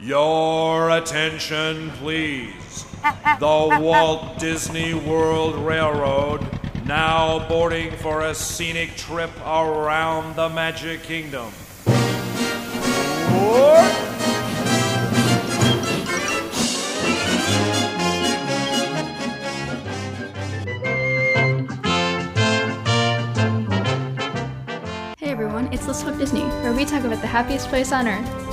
Your attention, please. The Walt Disney World Railroad now boarding for a scenic trip around the Magic Kingdom. Hey everyone, it's Let's Talk Disney, where we talk about the happiest place on earth.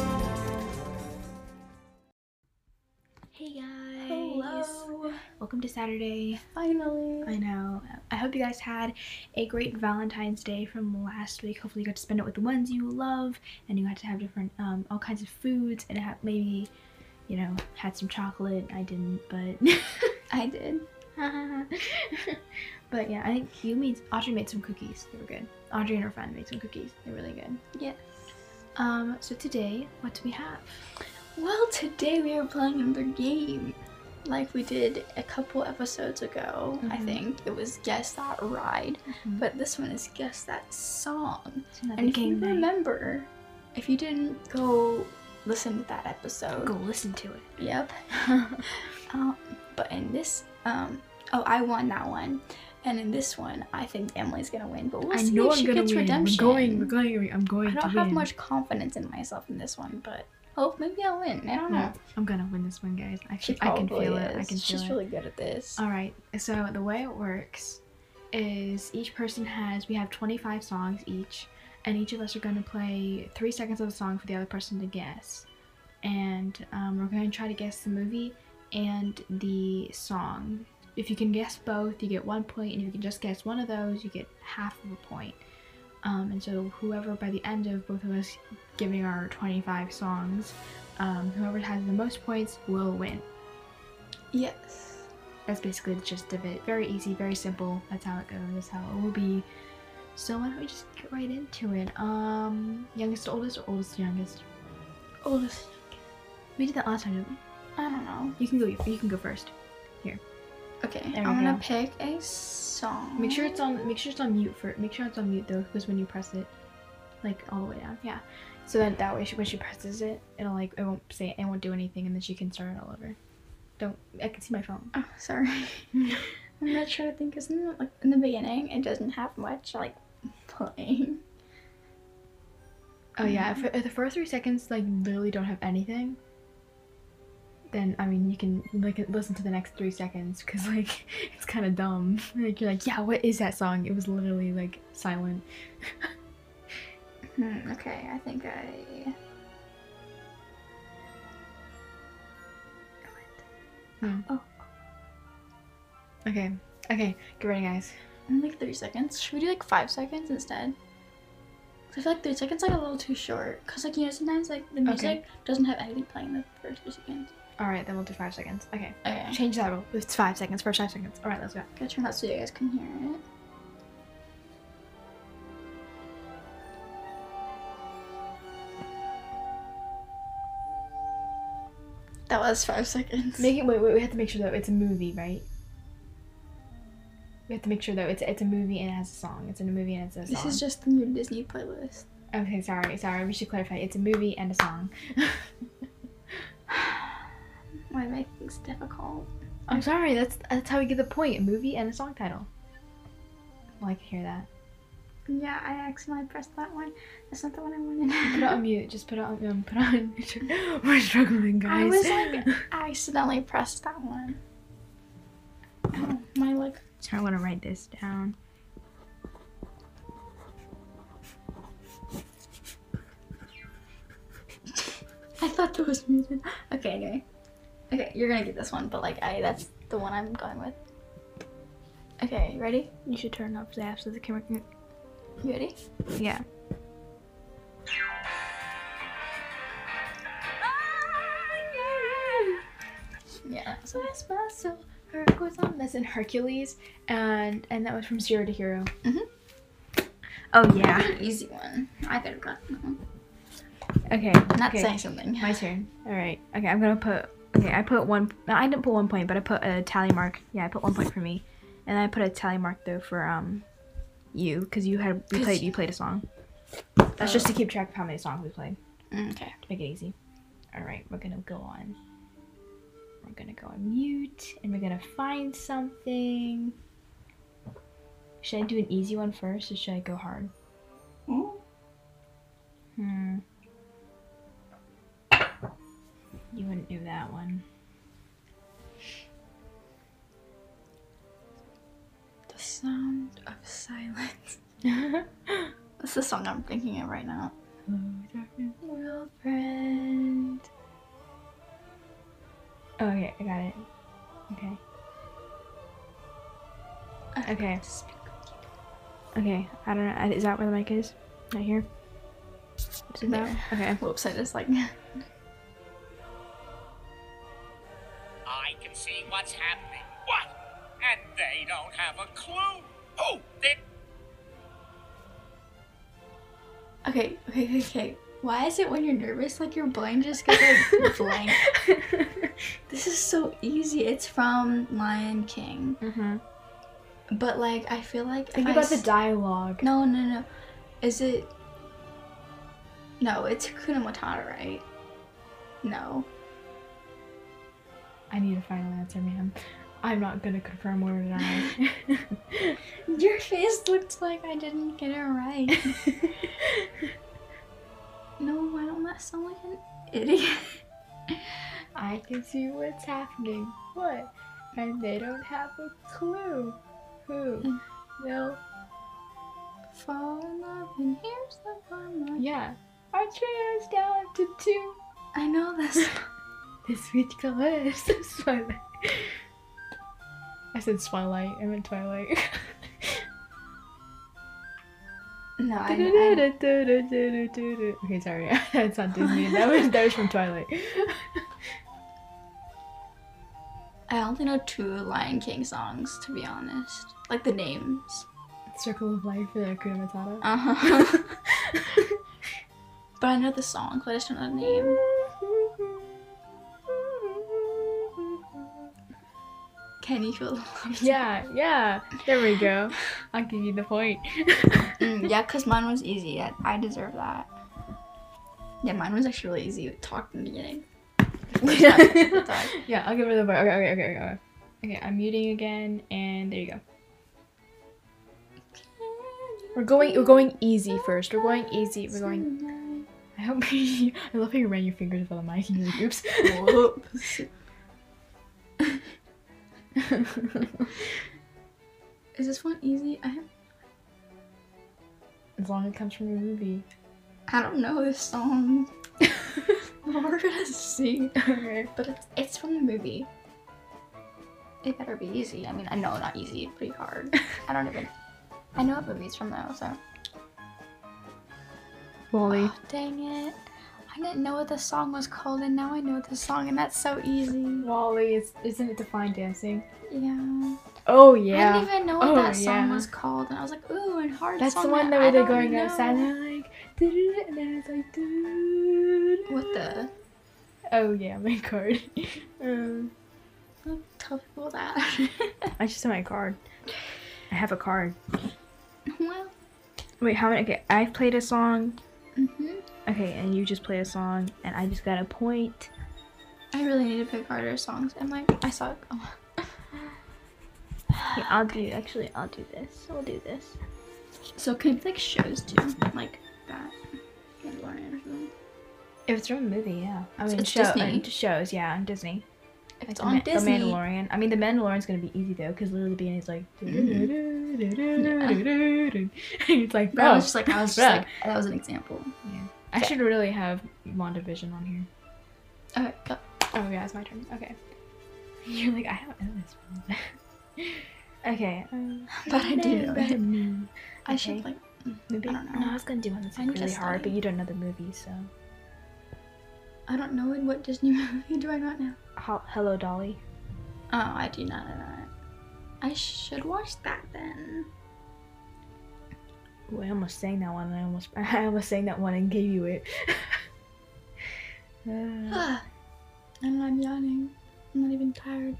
Welcome to Saturday. Finally. I know. I hope you guys had a great Valentine's Day from last week. Hopefully you got to spend it with the ones you love and you got to have different um, all kinds of foods and have maybe you know, had some chocolate. I didn't, but I did. but yeah, I think you made Audrey made some cookies. They were good. Audrey and her friend made some cookies. They're really good. Yes. Um, so today, what do we have? Well, today we are playing another game. Like we did a couple episodes ago. I Mhm. think it was Guess That Ride. But this one is Guess That Song. And if you night. remember, if you didn't go listen to that episode, go listen to it. Yep. um, but in this, um, oh, I won that one, and in this one, I think Emily's gonna win. But we'll I see know if I'm she gets win. redemption. We're going. We're going. I'm going I don't have win. much confidence in myself in this one, but oh, maybe I'll win. I don't know. No, I'm gonna win this one, guys. I, She can- I can feel is. it. I can feel it. She's it. really good at this. All right. So the way it works is each person has we have 25 songs each, and each of us are going to play three seconds of a song for the other person to guess, and um, we're going to try to guess the movie and the song. If you can guess both, you get one point, and if you can just guess one of those, you get half of a point. Um, and so whoever by the end of both of us giving our 25 songs, um, whoever has the most points will win Yes. that's basically the gist of it. Very easy, very simple. That's how it goes. That's how it will be. So why don't we just get right into it? Um, youngest to oldest or oldest to youngest? Oldest. We did that last time, didn't we? I don't know. You can go. You can go first. Okay, I'm gonna go. pick a song. Make sure it's on. Make sure it's on mute for. Make sure it's on mute though, because when you press it, like all the way down, yeah. So then that way, she, when she presses it, it'll like it won't say it won't do anything, and then she can start it all over. Don't. I can see my phone. Oh, sorry. I'm not trying I think. In the, like in the beginning, it doesn't have much like playing. Oh yeah, if, if the first three seconds like literally don't have anything, then I mean you can like listen to the next three seconds because like it's kind of dumb. Like you're like, yeah, what is that song? It was literally like silent. Hmm, okay, I think I. Oh. Okay, okay, get ready, guys. Only like three seconds. Should we do like five seconds instead? I feel like three seconds like a little too short. Cause like you know sometimes like the music doesn't have anything playing the first three seconds. All right, then we'll do five seconds. Okay, Okay. change that rule. It's five seconds. First five seconds. All right, let's go. Gotta turn that so you guys can hear it. That was five seconds. Make it. Wait, wait. We have to make sure though it's a movie, right? We have to make sure though it's it's a movie and it has a song. It's in a movie and it's a song. This is just the new Disney playlist. Okay, sorry, sorry. We should clarify. It's a movie and a song. Why make things difficult? I'm sorry. That's that's how we get the point. A movie and a song title. Well, I can hear that. Yeah, I accidentally pressed that one. That's not the one I wanted. Put it on mute. Just put it on. Um, put on. We're struggling, guys. I was like, I accidentally pressed that one. Oh, my like. Sorry, I want to write this down. I thought that was muted. Okay, okay. Okay, you're gonna get this one, but like I that's the one I'm going with. Okay, you ready? You should turn off Zap so the camera can. You ready? Yeah. Yeah. So my soul, Hercules on. That's in Hercules, and and that was from Zero to Hero. Mm-hmm. Oh yeah. easy one. I could have gotten that one. Okay. Not okay. saying something. My turn. All right. Okay, I'm gonna put. Okay, I put one. No, I didn't put one point, but I put a tally mark. Yeah, I put one point for me, and I put a tally mark though for um, you, because you had you played you played a song. That's just to keep track of how many songs we played Mm, Okay. to make it easy. All right, we're gonna go on. We're gonna go on mute, and we're gonna find something. Should I do an easy one first, or should I go hard? Hmm? Hmm. You wouldn't do that one. The sound of silence. That's the song I'm thinking of right now. World friend. Oh, okay, I got it. Okay. Okay. Okay, I don't know. Is that where the mic is? Right here? Is it that? Okay. Whoops, I just like. can see what's happening. What? And they don't have a clue. Oh, they Okay, okay, okay. Why is it when you're nervous, like your brain just goes like blank? This is so easy. It's from Lion King. mm-hmm. But like, I feel like. Think I about the dialogue. No, no, no. Is it? No, it's Hakuna Matata, right? No. I need a final answer, ma'am. I'm not gonna confirm or deny. Your face looked like I didn't get it right. no, why don't that sound like an idiot? I can see what's happening. What? And they don't have a clue. Who? They'll Fall in love and here's the fun. Yeah. Our trio's down to two. I know this. The sweet colors. Twilight. I said Twilight. I meant Twilight. no, I, I, okay, sorry. That's not Disney. That was that was from Twilight. I only know two Lion King songs, to be honest. Like the names. Circle of Life and Hakuna Matata. Uh huh. but I know the song, but I just don't know the name. Can you feel the love? Yeah, yeah. There we go. I'll give you the point. Mm, yeah, because mine was easy. I, I deserve that. Yeah, mine was actually really easy. We talked in the beginning. yeah. yeah, I'll give her the point. Okay, okay, okay, okay. Okay, I'm muting again, and there you go. We're going. We're going easy first. We're going easy. We're going. I hope you. I love how you ran your fingers over the mic and you're like, oops. Whoops. Is this one easy? I have, as long as it comes from a movie. I don't know this song. We're gonna see. okay. But it's, it's from the movie. It better be easy. I mean, I know not easy, pretty hard. I don't even. I know what movie's from though, so. WALL-E. Oh, dang it. I didn't know what the song was called, and now I know the song, and that's so easy. WALL-E, is, isn't it Define Dancing? Yeah. Oh yeah. I didn't even know what Oh, that song yeah. was called, and I was like, ooh, and hard That's the one that I where they're going know. outside and they're like, and then it's like. What the? Oh yeah, my card. um, Don't Tell people that. I just said my card. I have a card. well, Wait, how many? Okay, I've played a song. hmm Okay, and you just play a song, and I just got a point. I really need to pick harder songs. I'm like, I suck. Oh. Okay, I'll do. Actually, I'll do this. I'll do this. So can it be like shows too, like that, Mandalorian or something. If it's from a movie, yeah. I mean, it's show, Disney. uh, shows, yeah, on Disney. If it's the on Ma- Disney, The Mandalorian. I mean, The Mandalorian's gonna be easy though, because literally the beginning is like. it's like, But I was just like, I was just like, that was an example. Yeah. I should really have WandaVision on here. Okay, go. Oh yeah, it's my turn. Okay. You're like, I don't know this one. okay. Um, But I do know it. it. I should like. Movie? I don't know. No, I was gonna do one that's like really hard, but you don't know the movie, so. I don't know in what Disney movie do I not know. Ho- Hello, Dolly. Oh, I do not know that. I should watch that then. Ooh, I almost sang that one. And I almost, I almost sang that one and gave you it. Uh, and I'm yawning. I'm not even tired.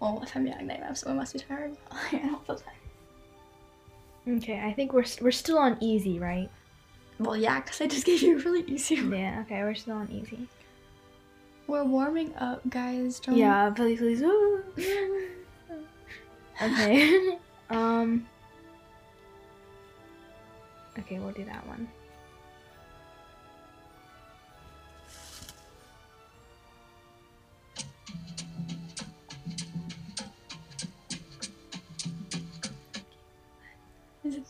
Well, if I'm yawning, then I so I must be tired. I don't feel tired. okay, I think we're we're still on easy, right? Well, yeah, because I just gave you a really easy one. Yeah. Okay, we're still on easy. We're warming up, guys. Don't Yeah, please, please. Okay. um. Okay, we'll do that one. Is it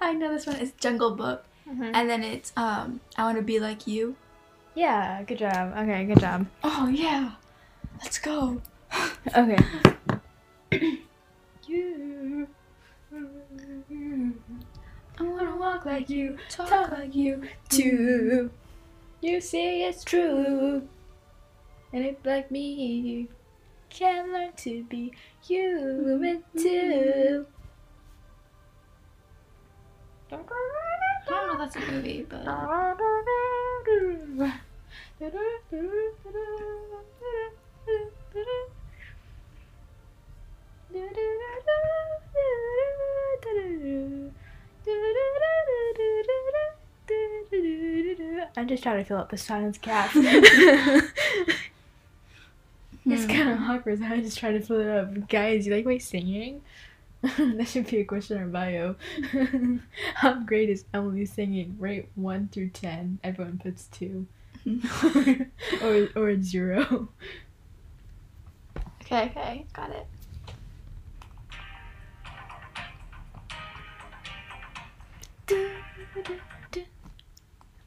I know this one. It's Jungle Book, and then it's um. I want to be like you. Yeah, good job. Okay, good job. Oh yeah, let's go. Okay. walk like you, talk, talk like you. too. You say it's true. And if like me, you can learn to be human mm-hmm. too. I don't know if that's a movie, but I'm just trying to fill up the silence gap. it's Hmm. kind of awkward. So I just try to fill it up. Guys, you like my singing? that should be a question in our bio. How great is Emily singing? Rate one through ten. Everyone puts two, or or zero. okay, okay, got it.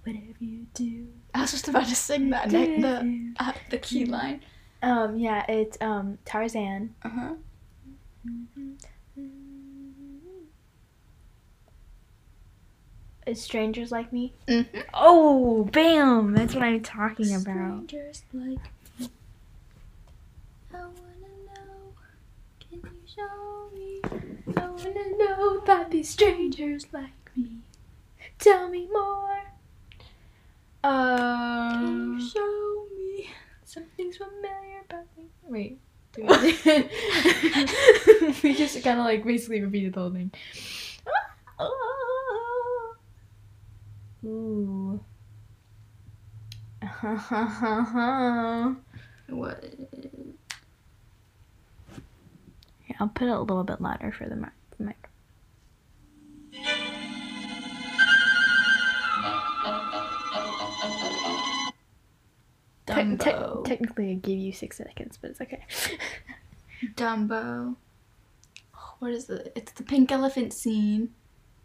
Whatever you do. I was just about to sing that ne- the uh, the key line. Um, yeah, it's um Tarzan. Uh huh. Is strangers like me? Mm-hmm. Oh, bam! That's what I'm talking about. Strangers like me. I wanna know. Can you show me? I wanna know about these strangers like me. Tell me more. Can Um, you show me? something's familiar about me. Wait. we- we just kind of like basically repeated the whole thing. Ooh. What? Here, I'll put it a little bit louder for the mic. Mic. Te- te- technically, I gave you six seconds, but it's okay. Dumbo. What is the? It's the pink elephant scene,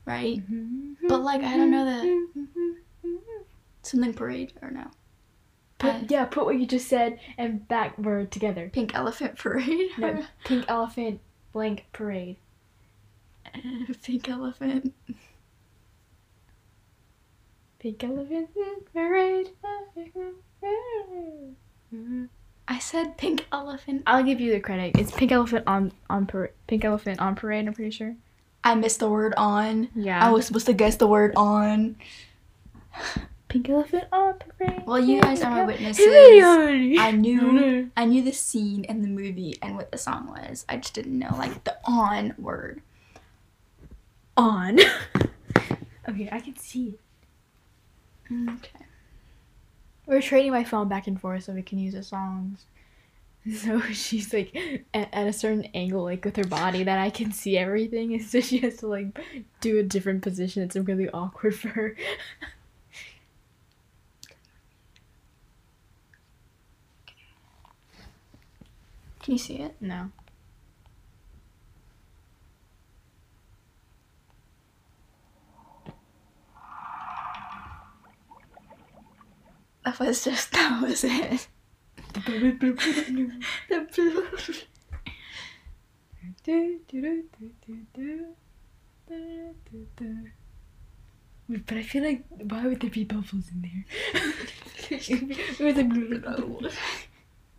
right? Mm-hmm. But like I don't know the mm-hmm. something parade or no Put, yeah, put what you just said and back word together. pink elephant parade. No, pink elephant blank parade. pink elephant. Pink elephant parade. Mm-hmm. I said pink elephant. I'll give you the credit. It's pink elephant on on par- pink elephant on parade. I'm pretty sure. I missed the word on. Yeah. I was supposed to guess the word on. pink elephant on parade. Well, you guys are my witnesses. I I knew I knew the scene and the movie and what the song was. I just didn't know like the on word. on. okay, I can see it. Okay. We're trading my phone back and forth so we can use the songs. So she's like at, at a certain angle, like with her body, that I can see everything, and so she has to like do a different position. It's really awkward for her. Can you see it? No. That was just that was it. The blue. Wait, But I feel like why would there be bubbles in there? it was like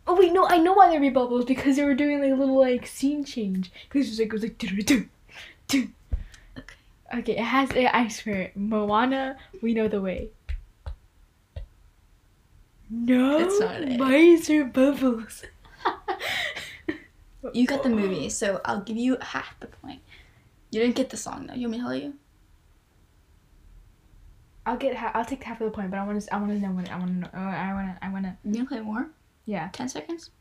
Oh wait, no, I know why there'd be bubbles because they were doing like a little like scene change. Because it was like it was like do do do. Okay. Okay, it has. I swear, Moana, we know the way. No, It's not it. Why is there bubbles? You got the movie, so I'll give you half the point. You didn't get the song though. You want me to tell you? I'll get. Ha- I'll take half of the point, but I want to. I want to know what. I want to know. Oh, I want to. I want to. You gonna play more? Yeah. 10 seconds?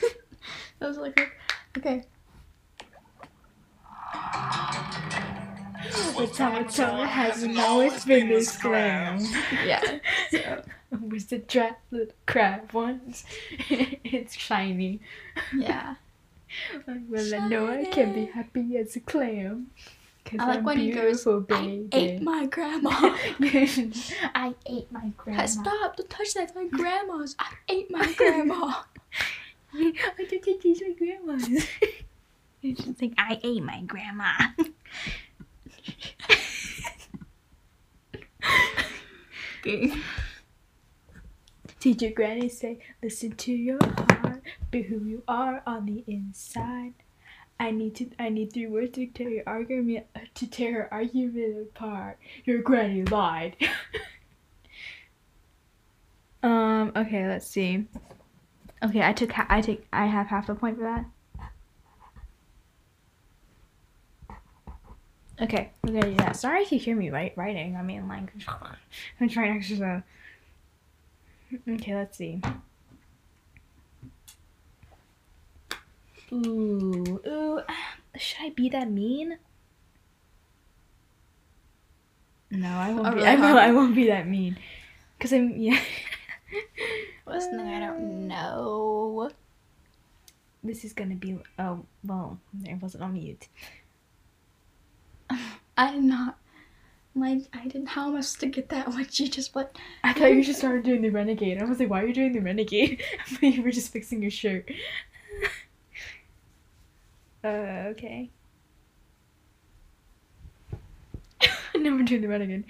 that was like, okay. Summer hasn't always been this glam. Yeah. It was the dry little crab once. it's shiny. Yeah. Well, I know I can be happy as a clam. Cause I like I'm when he goes, beautiful, I ate my grandma. I ate my grandma. I stop, don't touch that, my grandma's. I ate my grandma. I don't think these are grandmas. just like I ate my grandma. Okay. Did your granny say, listen to your heart, be who you are on the inside? I need to. I need three words to tear your argument to tear her argument apart. Your granny lied. um. Okay. Let's see. Okay. I took. I take. I have half a point for that. Okay. We're gonna do that. Sorry if you hear me write, writing. I mean, like, I'm trying to. Uh, Okay, let's see. Ooh, ooh. Should I be that mean? No, I won't be. really I won't. I won't be that mean. Cause I'm yeah. What's something I don't know? This is gonna be. Oh well, it wasn't on mute. I did not. Like, I didn't. How am I supposed to get that? Like, you just what? I thought you just started doing the renegade. I was like, why are you doing the renegade? but you were just fixing your shirt. uh, okay. I never do the renegade.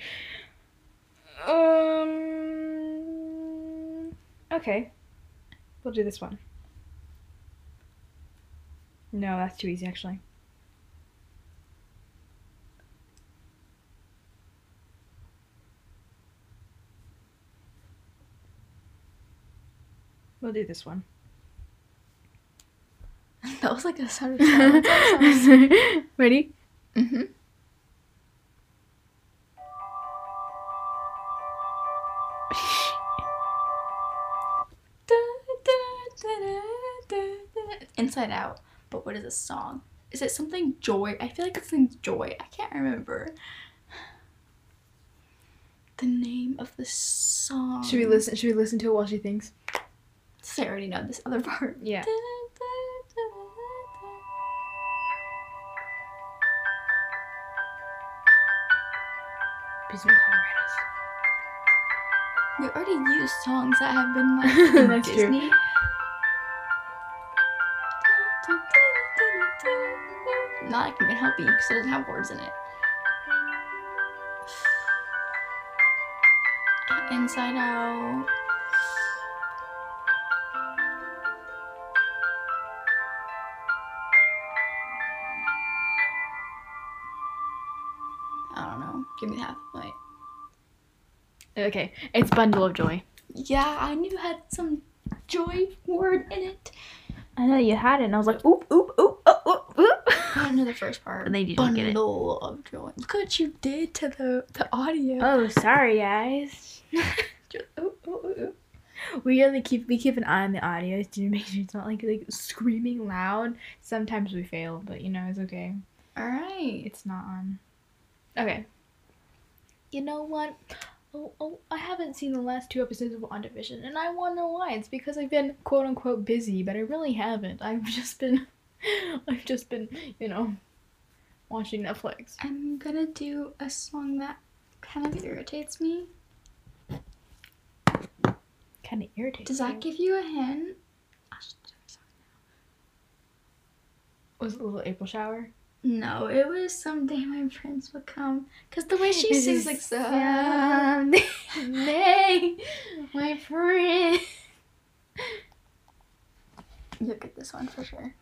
Um. Okay. We'll do this one. No, that's too easy, actually. We'll do this one. That was like a sound of silence. Ready? mm-hmm. Inside Out. But what is this song? Is it something joy? I feel like it's something joy. I can't remember. The name of the song. Should we listen? Should we listen to it while she thinks? So I already know this other part. Yeah. Please don't copyright us. We already used songs that have been like in That's true. Disney. Not I can help you because it doesn't have words in it. Inside Out. Give me half a point. Okay, it's Bundle of Joy. Yeah, I knew it had some joy word in it. I know you had it, and I was like, oop, oop, oop, oop, oop, oop. I don't know the first part. But they didn't get it. Bundle of joy. Look what you did to the the audio. Oh, sorry, guys. Just- oh, oh, oh, oh. We really keep we keep an eye on the audio to make sure it's not like like screaming loud. Sometimes we fail, but you know it's okay. All right. It's not on. Okay. You know what? Oh, oh, I haven't seen the last two episodes of WandaVision, and I wonder why. It's because I've been quote unquote busy, but I really haven't. I've just been, I've just been, you know, watching Netflix. I'm gonna do a song that kind of irritates me. Kind of irritating. Does that give you a hint? I'll do a song. Was it a little April shower? No, it was someday my friends would come. Cause the way she This sings like so. Someday, my friend. You'll get this one for sure.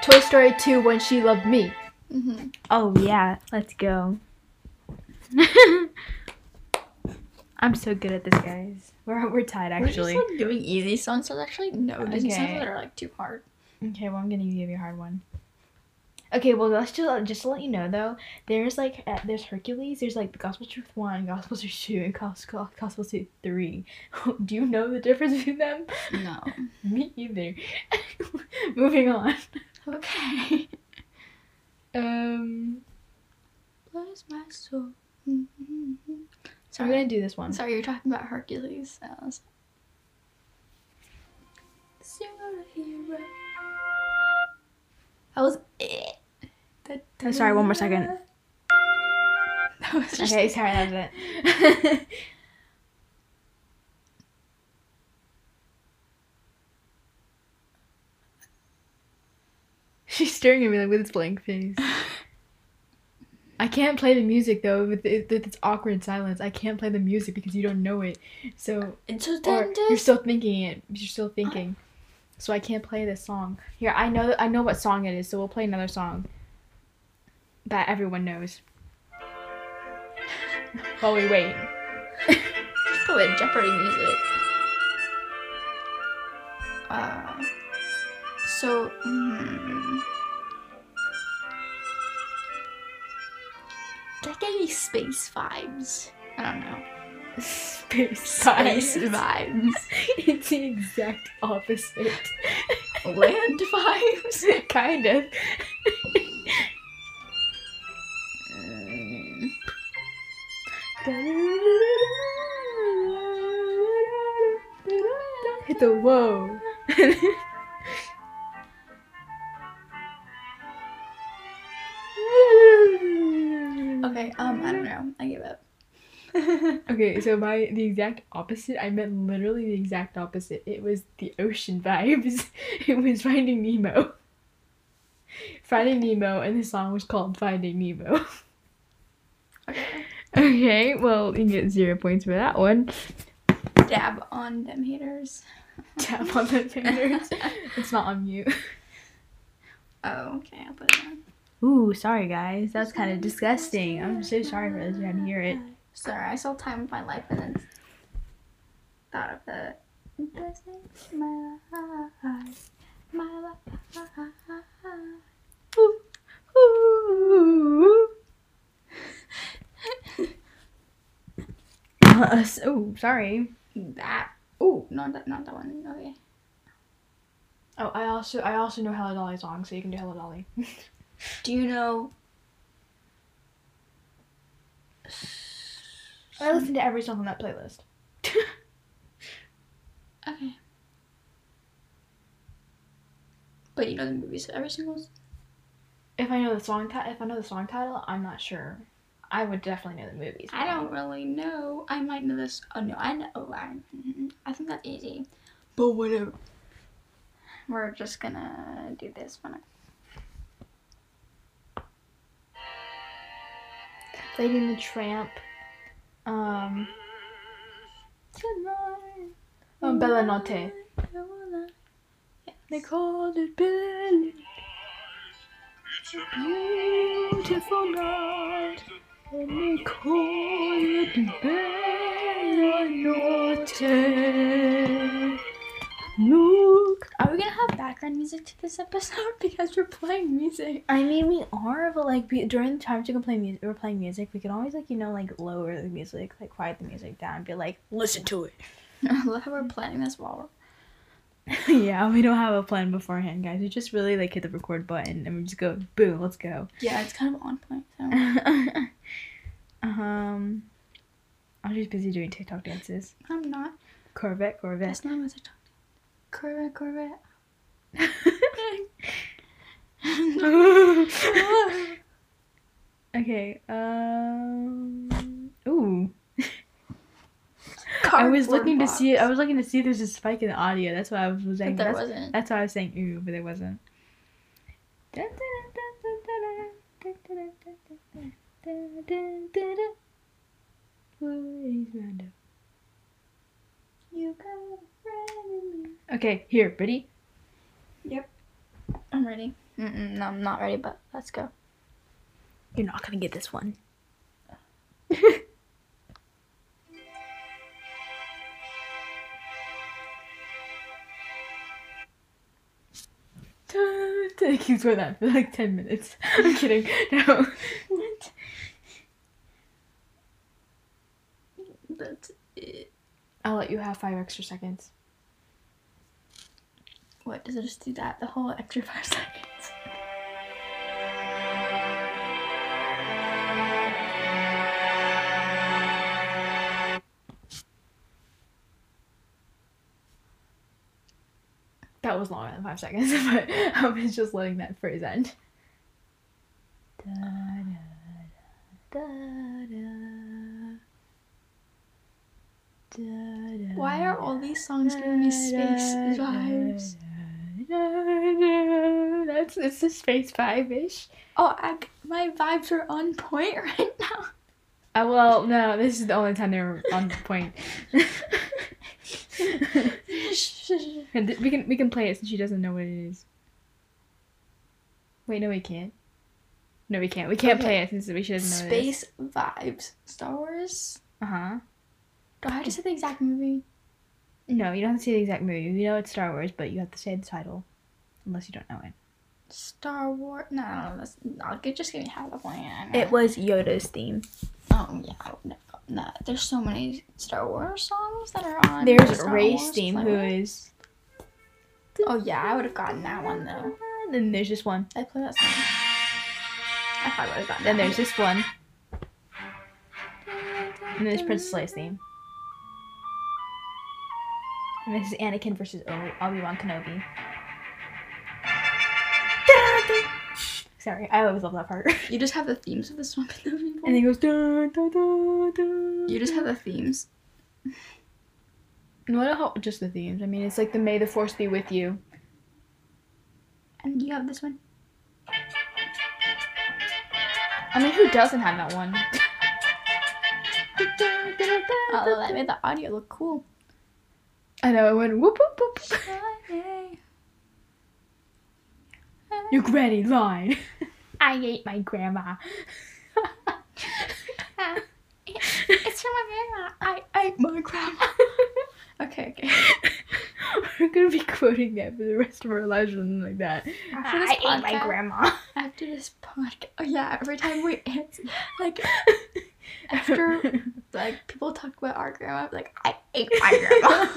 Toy Story 2 When She Loved Me. Mm-hmm. Oh yeah, let's go. I'm so good at this, guys. We're we're tied actually. We're just like doing easy songs. So there's actually no Disney songs that are like too hard. Okay, well I'm gonna give you a hard one. Okay, well, let's just just to let you know though. There's like uh, there's Hercules. There's like the Gospel Truth one, Gospel Truth two, and Gospel Gospel Truth three. Do you know the difference between them? No. Me either. Moving on. Okay. Um, Bless my soul. So I'm gonna do this one. Sorry, you're talking about Hercules. I was... Superhero. That was it. Oh, sorry, one more second. That was just Okay, sorry, that was it. She's staring at me like with its blank face. I can't play the music though with, with its awkward silence. I can't play the music because you don't know it. So or you're still thinking it. You're still thinking. Uh-huh. So I can't play this song. Here, I know I know what song it is. So we'll play another song that everyone knows. While we wait. Oh, wait, Jeopardy music. Uh, so, mm, that gave me space vibes. I don't know. Space Space vibes. vibes. it's the exact opposite. Land vibes. kind of. Hit the whoa. Okay, um, I don't know. I give up. Okay, so by the exact opposite, I meant literally the exact opposite. It was the ocean vibes. It was Finding Nemo. Finding Nemo, and the song was called Finding Nemo. Okay. Okay, well, you get zero points for that one. Dab on them haters. Tap on the fingers. it's not on mute. Oh, okay, I'll put it on. Ooh, sorry guys. That was kind of disgusting. I'm so sorry for those who had to hear it. Sorry, I saw Time of My Life and then thought of the best my life, my life. Ooh, ooh. Uh, oh, sorry. That. Oh, not that, not that one. Okay. Oh, I also I also know Hello Dolly song, so you can do Hello Dolly. Do you know? I listen to every song on that playlist. Okay. But you know the movies every single. If I know the song ti- if I know the song title, I'm not sure. I would definitely know the movies. I don't really know. I might know this. Oh no, I know. Oh, I, mm, I think that's easy. But whatever. We're just gonna do this one. Lady and the Tramp. Um. Tonight. Um, Bella Notte. They called it Bella. It's a Beautiful night. And they call it Bella. Look. Are we gonna have background music to this episode because we're playing music? I mean, we are, but like we, during the times we can play music, we're playing music. We can always like you know like lower the music, like quiet the music down, and be like, listen to it. I love how we're planning this while yeah, we don't have a plan beforehand, guys. We just really like hit the record button and we just go boom, let's go. Yeah, it's kind of on point. So. um, I'm just busy doing TikTok dances. I'm not. Corvette, Corvette. That's not what I talked. Corvette, Corvette. okay. Um. Ooh. I was looking to see. I was looking to see if there's a spike in the audio. That's why I was saying. But there that's, wasn't. that's why I was saying ooh, but there wasn't. You got a friend in me. Okay, here, ready? Yep. I'm ready. Mm-mm, no, I'm not ready, but let's go. You're not gonna get this one. it keeps going on for like 10 minutes. I'm kidding. No. What? That's it. I'll let you have five extra seconds. What does it just do that? The whole extra five seconds. That was longer than five seconds, but I was just letting that phrase end. Da, da, da, da, da, da, Why are all these songs giving me space vibes? That's it's the space vibe ish. Oh, I, my vibes are on point right now. Uh, well, no, this is the only time they're on point. And we can we can play it since she doesn't know what it is. Wait, no, we can't. No, we can't. We can't Okay. play it since we she doesn't know what it is. Space vibes. Star Wars. Uh huh. Do I have to say the exact movie? No, you don't have to say the exact movie. You know it's Star Wars, but you have to say the title, unless you don't know it. Star Wars. No, no, that's. No, gi- just give me half the point. It was Yoda's theme. Oh yeah. No, no, there's so many Star Wars songs that are on. There's Star Ray's Wars theme, who is. Oh yeah, I would have gotten that one though. Then there's this one. I play that song. I probably would have gotten. Then that there's this one. And then there's Princess Leia's theme. And this is Anakin versus Obi Wan Kenobi. Sorry, I always love that part. You just have the themes of the song. in the people. And then it goes dun, dun, dun, dun. you just have the themes. No, I don't have just the themes. I mean, it's like the May the Force be with you. And you have this one. I mean, who doesn't have that one? Oh, that made the audio look cool. I know, it went whoop whoop whoop. Your granny lied. I ate my grandma. It's from my grandma. I ate my grandma. okay, okay. We're gonna be quoting that for the rest of our lives or something like that. After this I ate my grandma. After this podcast, oh yeah, every time we answer, like after like people talk about our grandma, like I ate my grandma.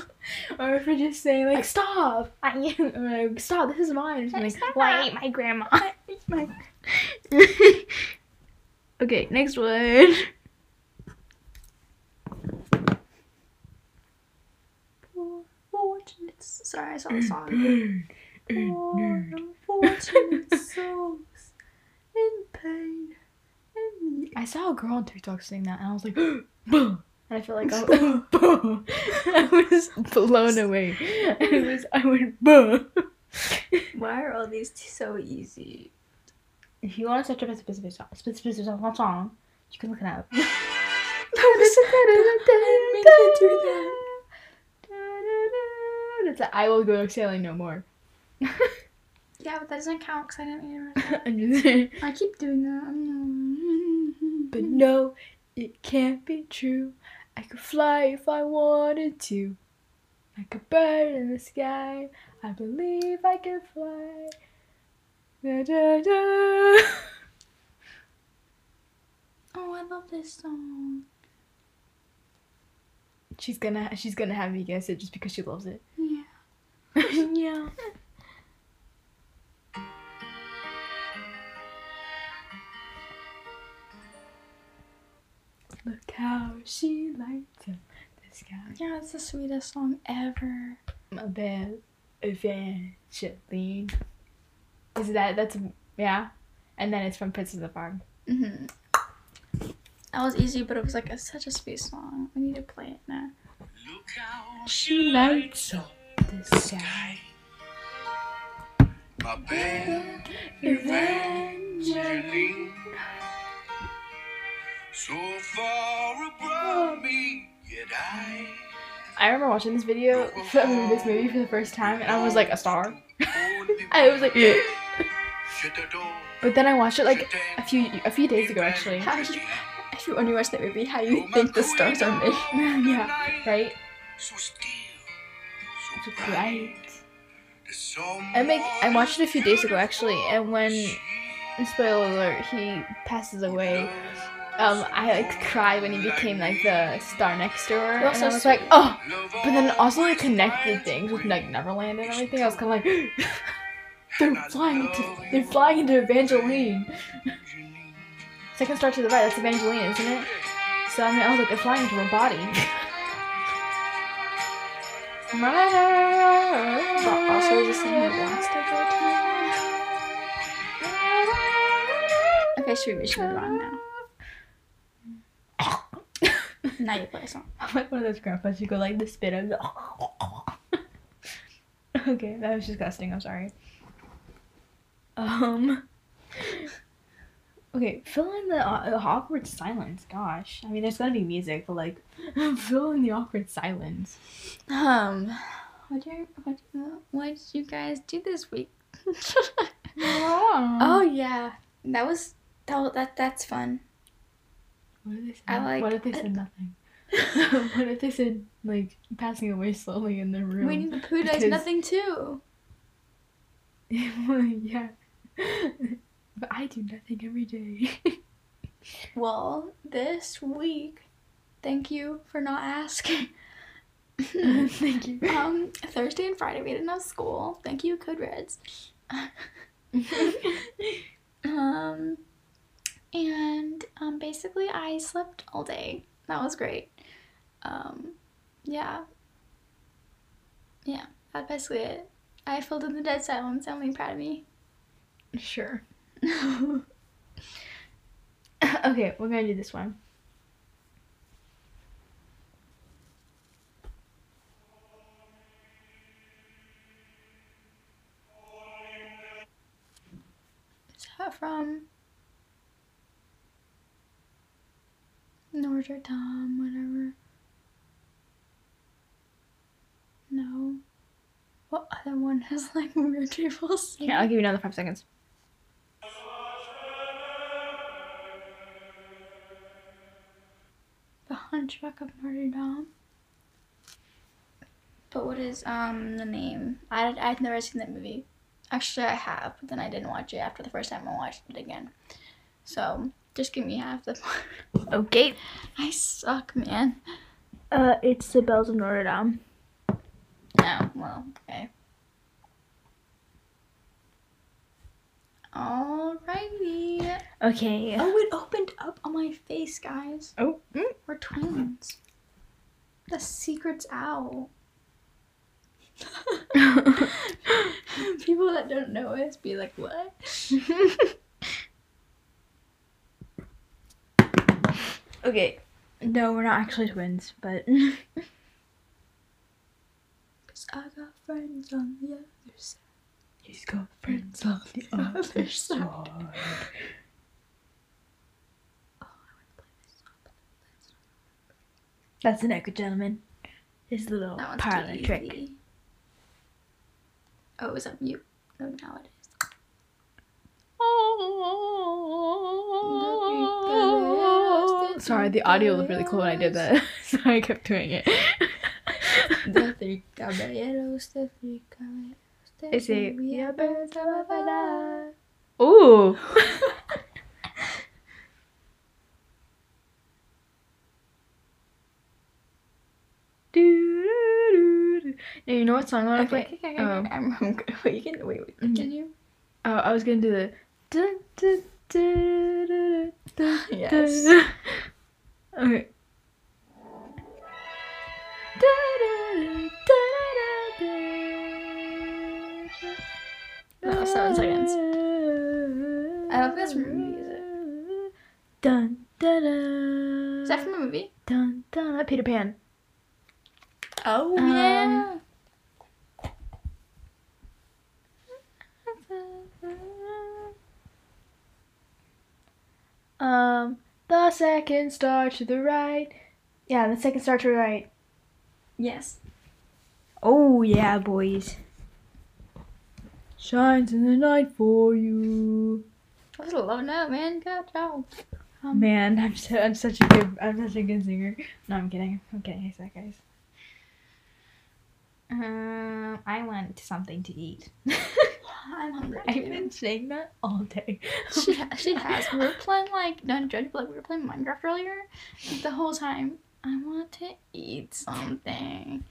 or if we're just say like, stop, I or like, stop, this is mine. Like, well, I ate my grandma. I ate my. okay, next one. Poor. Sorry, I saw the song. Poor unfortunate souls in pain. I saw a girl on TikTok saying that, and I was like, and I feel like I, "Buh." Oh. I was blown away. It was, I went, "Buh." Why are all these t- so easy? If you want to search up a specific song, specific song, song, you can look it up. I didn't mean to do It's a, I will go sailing no more. Yeah, but that doesn't count because I didn't mean to. I'm just saying. I keep doing that. But no, it can't be true. I could fly if I wanted to. Like a bird in the sky. I believe I can fly. Da, da, da. Oh, I love this song. She's gonna she's gonna have me guess it just because she loves it. Yeah. yeah. Look how she lights up the sky. Yeah, it's the sweetest song ever. About Evangeline. Is that that's yeah? And then it's from Princess of the Fog. hmm That was easy, but it was like a, such a sweet song. We need to play it now. Look how She lights up the sky. my baby Evangeline. So far above me, yet I. I remember watching this video, this movie for the first time, and I was like a star. I was like, door. but then I watched it like a few a few days ago actually. How you, if you only watch that movie, how you think the stars are made? yeah, right. So still, so So bright. I make I watched it a few days ago actually, and when spoiler alert, he passes away. Um, I like cried when he became like the star next to her, and I was like, oh. But then also like connected things with like Neverland and everything. I was kind of like, they're flying into they're flying into Evangeline. Second star to the right, that's Evangeline, isn't it? So I mean, I was like, they're flying into her body. But also is the same that wants to go to Okay, should we, should move on now? Now you play a song. I'm like one of those grandpas who go like the spit of the. okay, that was disgusting. I'm sorry. Um. Okay, fill in the uh, awkward silence. Gosh, I mean, there's gonna be music, but like, fill in the awkward silence. Um, what did what, what did you guys do this week? oh, oh yeah, that was that that that's fun. What if they said? I like- what if they said nothing? what if they said like passing away slowly in the room? Winnie the Pooh does nothing too. yeah, but I do nothing every day. Well, this week, thank you for not asking. Thank you. um, Thursday and Friday we didn't have school. Thank you, Code Reds. um, and um, basically I slept all day. That was great. Um, yeah. Yeah, that's basically it. I filled in the dead silence. I'm really proud of me. Sure. okay, we're gonna do this one. Is that from Notre Dame, whatever? No. What other one has like weird people singing? Yeah, I'll give you another five seconds. The Hunchback of Notre Dame. But what is um the name? I I've never seen that movie. Actually, I have, but then I didn't watch it after the first time I watched it again. So just give me half the. Okay. I suck, man. Uh, it's the Bells of Notre Dame. Oh well, okay. Alrighty. Okay. Oh, it opened up on my face, guys. Oh. We're twins. The secret's out. People that don't know us be like, what? okay. No, we're not actually twins, but Cause I got friends on the other side. he's got friends on the other side. Oh, I want to play this song, but that's not- That's the naked gentleman. His little parlor trick. Oh, is that mute? No, now it is. Oh. Sorry, the audio looked really cool when I did that. Sorry, I kept doing it. The three caballeros, the three caballeros. Is it- three birds of a feather. Ooh. Doo-doo-doo-doo. Now, you know what song I want to Okay, play? okay, okay, Oh. I'm, I'm good. Wait, you can wait. wait Mhm. Continue. Oh, I was gonna do the. dun, dun, Yes. Okay. No, seven seconds. I don't think that's from a movie, is? Dun, dun, dun. Is that from a movie? Dun, dun, Peter Pan. Oh Um, yeah. Um, the second star to the right. Yeah, the second star to the right. Yes. Oh yeah, boys. Shines in the night for you. I was loving that, man. Good job. Um, Man, I'm so, I'm such a good I'm such a good singer. No, I'm kidding. I'm kidding. I suck, guys. Um, I want something to eat. I'm hungry. I've been saying that all day. She, she has. We were playing like don't judge, but like we were playing Minecraft earlier. Like, the whole time, I want to eat something.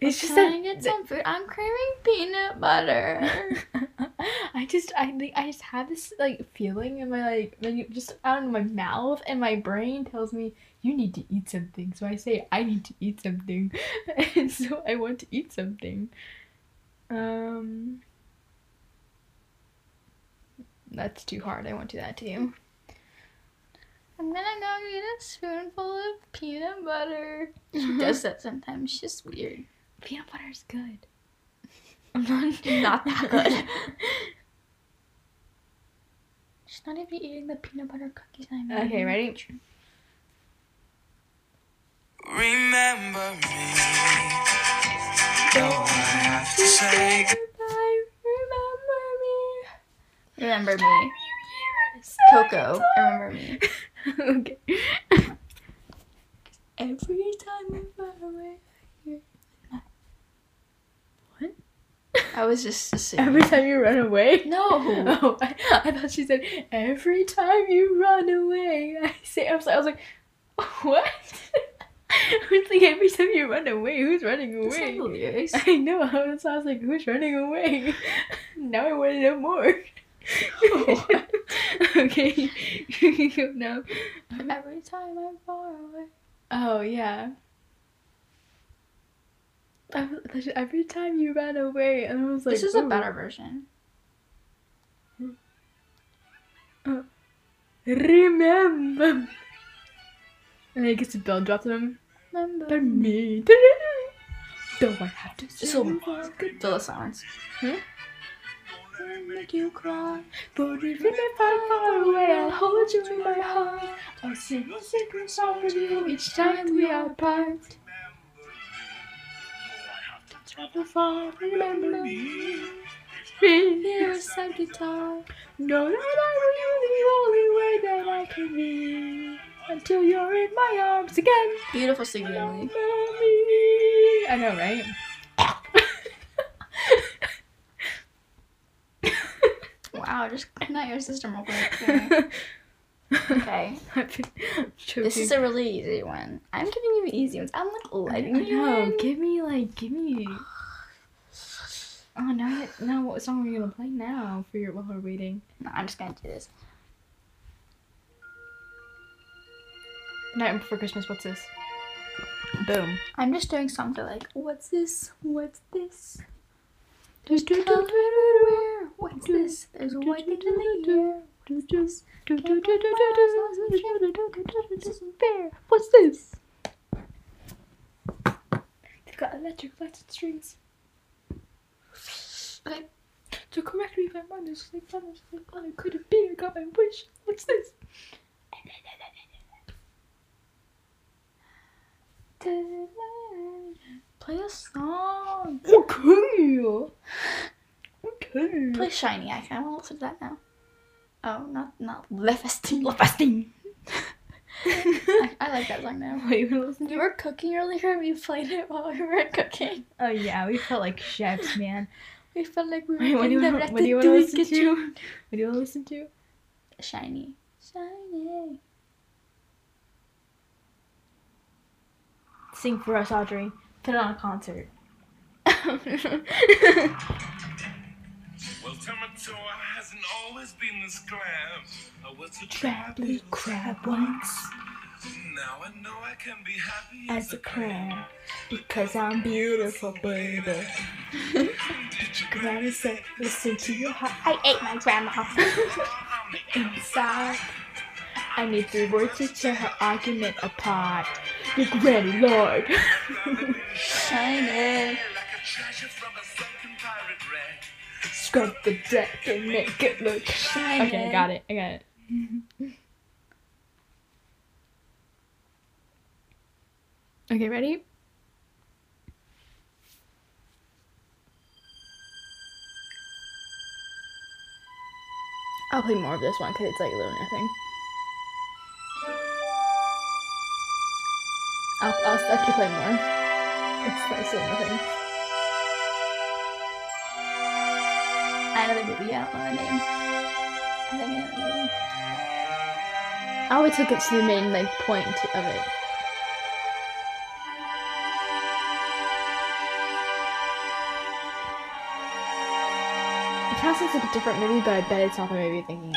It's just Can that I get some food? I'm craving peanut butter. I just I think I just have this like feeling in my like when you just out of my mouth and my brain tells me you need to eat something. So I say I need to eat something. and so I want to eat something. Um That's too hard. I won't do that to you. I'm gonna go get a spoonful of peanut butter. She mm-hmm. does that sometimes. She's just weird. Peanut butter is good. I'm not, not that good. She's not even eating the peanut butter cookies I made. Okay, ready? Remember me. Though I have to say Goodbye. Remember me. Coco, remember me. okay. Every time we far away. What? I was just assuming. Every time you run away. No. Oh, I, I thought she said every time you run away. I say I was, I was like, what? I was like every time you run away, who's running away? I know. I was, I was like, who's running away? now I want to know more. okay, you go now. Every time I'm far away. Oh yeah. I was- I thought- Every time you ran away, and I was like, This is a "Ooh." better version. Uh, remember. And it gets to build drop them. Remember me. Do I have to say fill the silence. Hmm? Make you cry? But even if I'm far away, I'll hold you in my heart. I'll sing a secret song with you each time we are apart. Oh, travel far, remember me. Be here a sad guitar. Know that I will you the only way that I can be. Until you're in my arms again. Beautiful singing. I know, right? Wow, just not your system real quick. Okay. This is a really easy one. I'm giving you easy ones. I'm like letting you know. Give me like, give me. Oh no! No, what song are you gonna play now for your while we're waiting? No, I'm just gonna do this. Night Before Christmas. What's this? Boom. I'm just doing something like, what's this? What's this? There's Color everywhere. What's this? There's a white thing in the air. Bear. What's this? They've got electric lights strings. Okay. To correct me if I'm wrong, there's like I could have been. I got my wish. What's this? Play a song. Okay. Okay. Play Shiny. I kind of want to listen to that now. Oh, not not Le Festin. Le Festing. I, I like that song now. Wait, you wanna listen to You were cooking earlier and we played it while we were cooking. Oh yeah, we felt like chefs, man. We felt like we were Wait, what do you? What do you want to listen to? What do you want to listen to? Shiny. Shiny. Sing for us, Audrey. Put it on a concert. Well, hasn't always been this glam. I was a Crab, crab once Now I know I can be happy as a crab because I'm beautiful, baby. Granny said, listen to your heart. I ate my grandma inside. I need three words to tear her argument apart. Your granny lord. Shiny. Like a treasure from a sunken pirate wreck. Scrub the deck and make it look Shiny. Okay, I got it. I got it. okay, ready? I'll play more of this one because it's like little nothing. I'll, I'll, I'll keep playing more. It's nice so nothing. I have a movie, yeah, I don't know the name. I think I know the name. I always took it to the main like point of it. It sounds like a different movie, but I bet it's not the movie you're thinking of.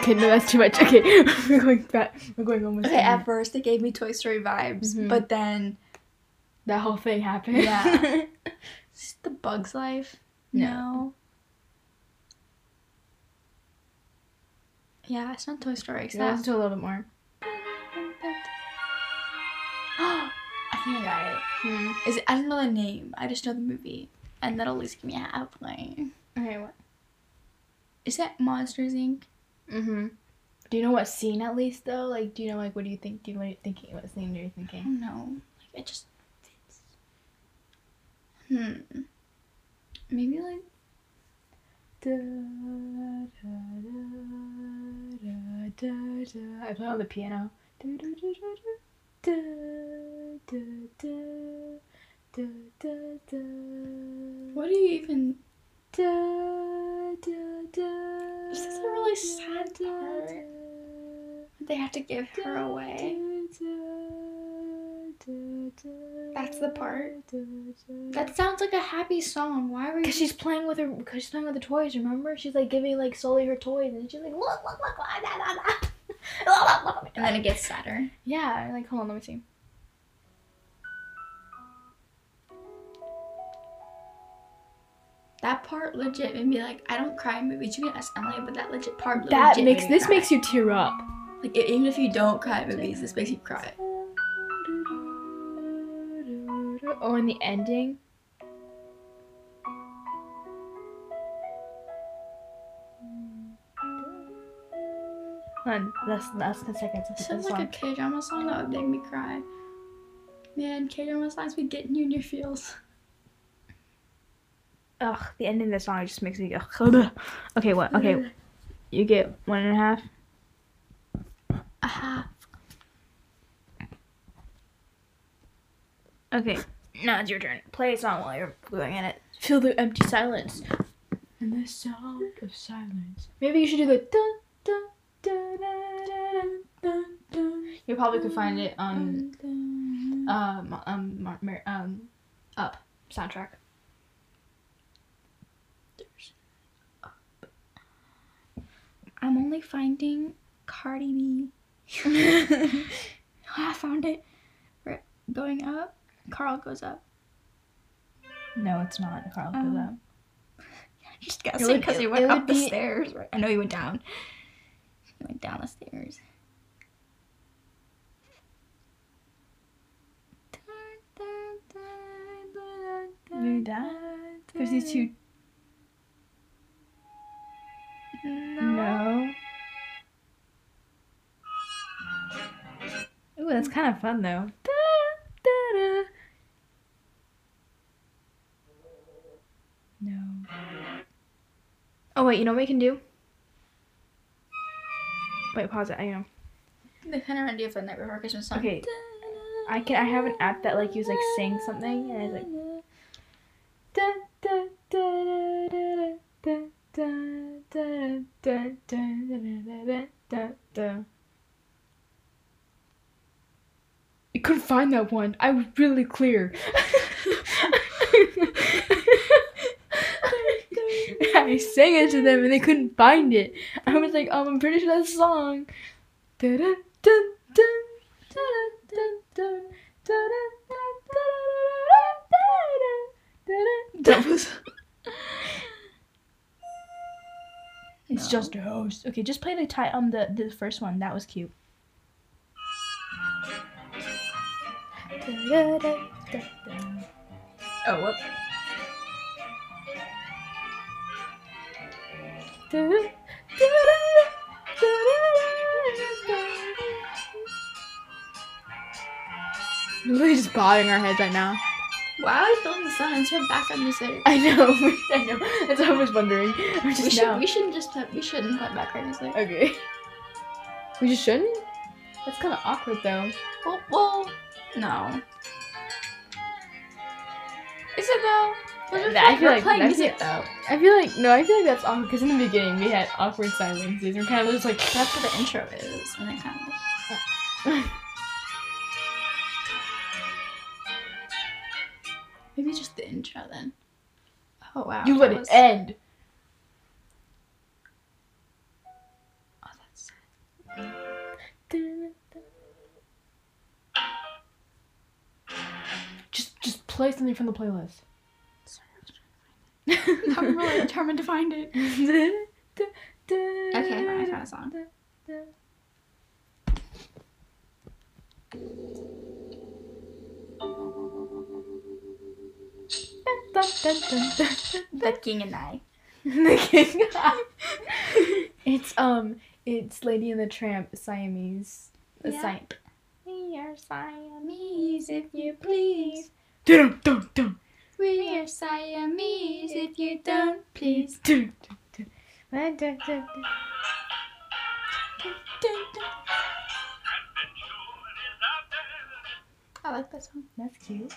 Okay, no, that's too much. Okay, we're going back. We're going almost. Okay, at first it gave me Toy Story vibes, Mhm. but then that whole thing happened. Yeah. Is it the Bug's Life? No. No. Yeah, it's not Toy Story. It's Yeah, let's do a little bit more. I think I got it. Hmm. Is it? I don't know the name. I just know the movie, and that'll at least give me a half point. Okay, what? Is that Monsters Inc? Mm-hmm. Do you know what scene at least though? Like, do you know like what do you think? Do you what are you thinking? What scene are you thinking? I. Like, it just fits. Hmm. Maybe like. Da, da, da, I play on the piano. What do you even Da, da, da, This is a really sad part. They have to give her away. That's the part. That sounds like a happy song. Why were you? Because she's playing with her, because she's playing with the toys. Remember, she's like giving like Sully her toys, and she's like, look, look, look, look, da, da. and then it gets sadder. yeah. Like, hold on, let me see. Part legit made me like I don't cry in movies. You can ask Emily, but that legit part That legit makes this cry. makes you tear up. like even if you don't cry in movies, this makes you cry. Oh, and the ending. On, that's that's ten seconds. This sounds like a K drama song that would make me cry. Man, K drama songs be getting you in your feels. Ugh, the ending of the song just makes me. Ugh. Okay, what? Okay, you get one and a half. A half. Okay, now it's your turn. Play a song while you're going in it. Feel the empty silence. And the sound of silence. Maybe you should do the dun dun dun dun dun dun dun. You probably could find it on um um Mar- um up soundtrack. I'm only finding Cardi B. I found it. Right, Going up, Carl goes up. No, it's not. Carl goes oh. up. You just gotta It say would- because he went up the be- stairs. Right? I know he went down. He went down the stairs. That. There's two. No. Ooh, that's kind of fun though. Da, da, da. No. Oh wait, you know what we can do? Wait, pause it. I know. They kind of remind you of the Night Before Christmas song. Okay. I can. I have an app that like you like sing something and it's like. Da, da, da, da, da, I couldn't find that one. I was really clear. I sang it to them and they couldn't find it. I was like, um, I'm pretty sure that's a song. Da, da, It's No. just a host. Okay, just play the ti- um the the first one. That was cute. Oh, whoop. We're literally just bobbing our heads right now. Why are we filling the silence? We have background music. I know. I know. That's what I was wondering. We Just should. now. We shouldn't just put. We shouldn't put background music. Okay. We just shouldn't? That's kind of awkward though. Well, well, no. Is it though? We're, I feel like- playing I music though. I feel like no, I feel like that's awkward because in the beginning we had awkward silences. We're kind of just like That's what the intro is, and then kind of. Maybe just the intro then. Oh wow. you let it end. Oh, that's sad. Just just play something from the playlist. I'm really determined to find it. okay, Okay, I found a song. The King and I. the king. it's um, it's Lady and the Tramp Siamese. The Yeah. Siam. We are Siamese, if you please. Dun, Dun, dun, We are Siamese if you don't please. dun, dun, dun. Dun, dun, dun, dun. I like that song. That's cute.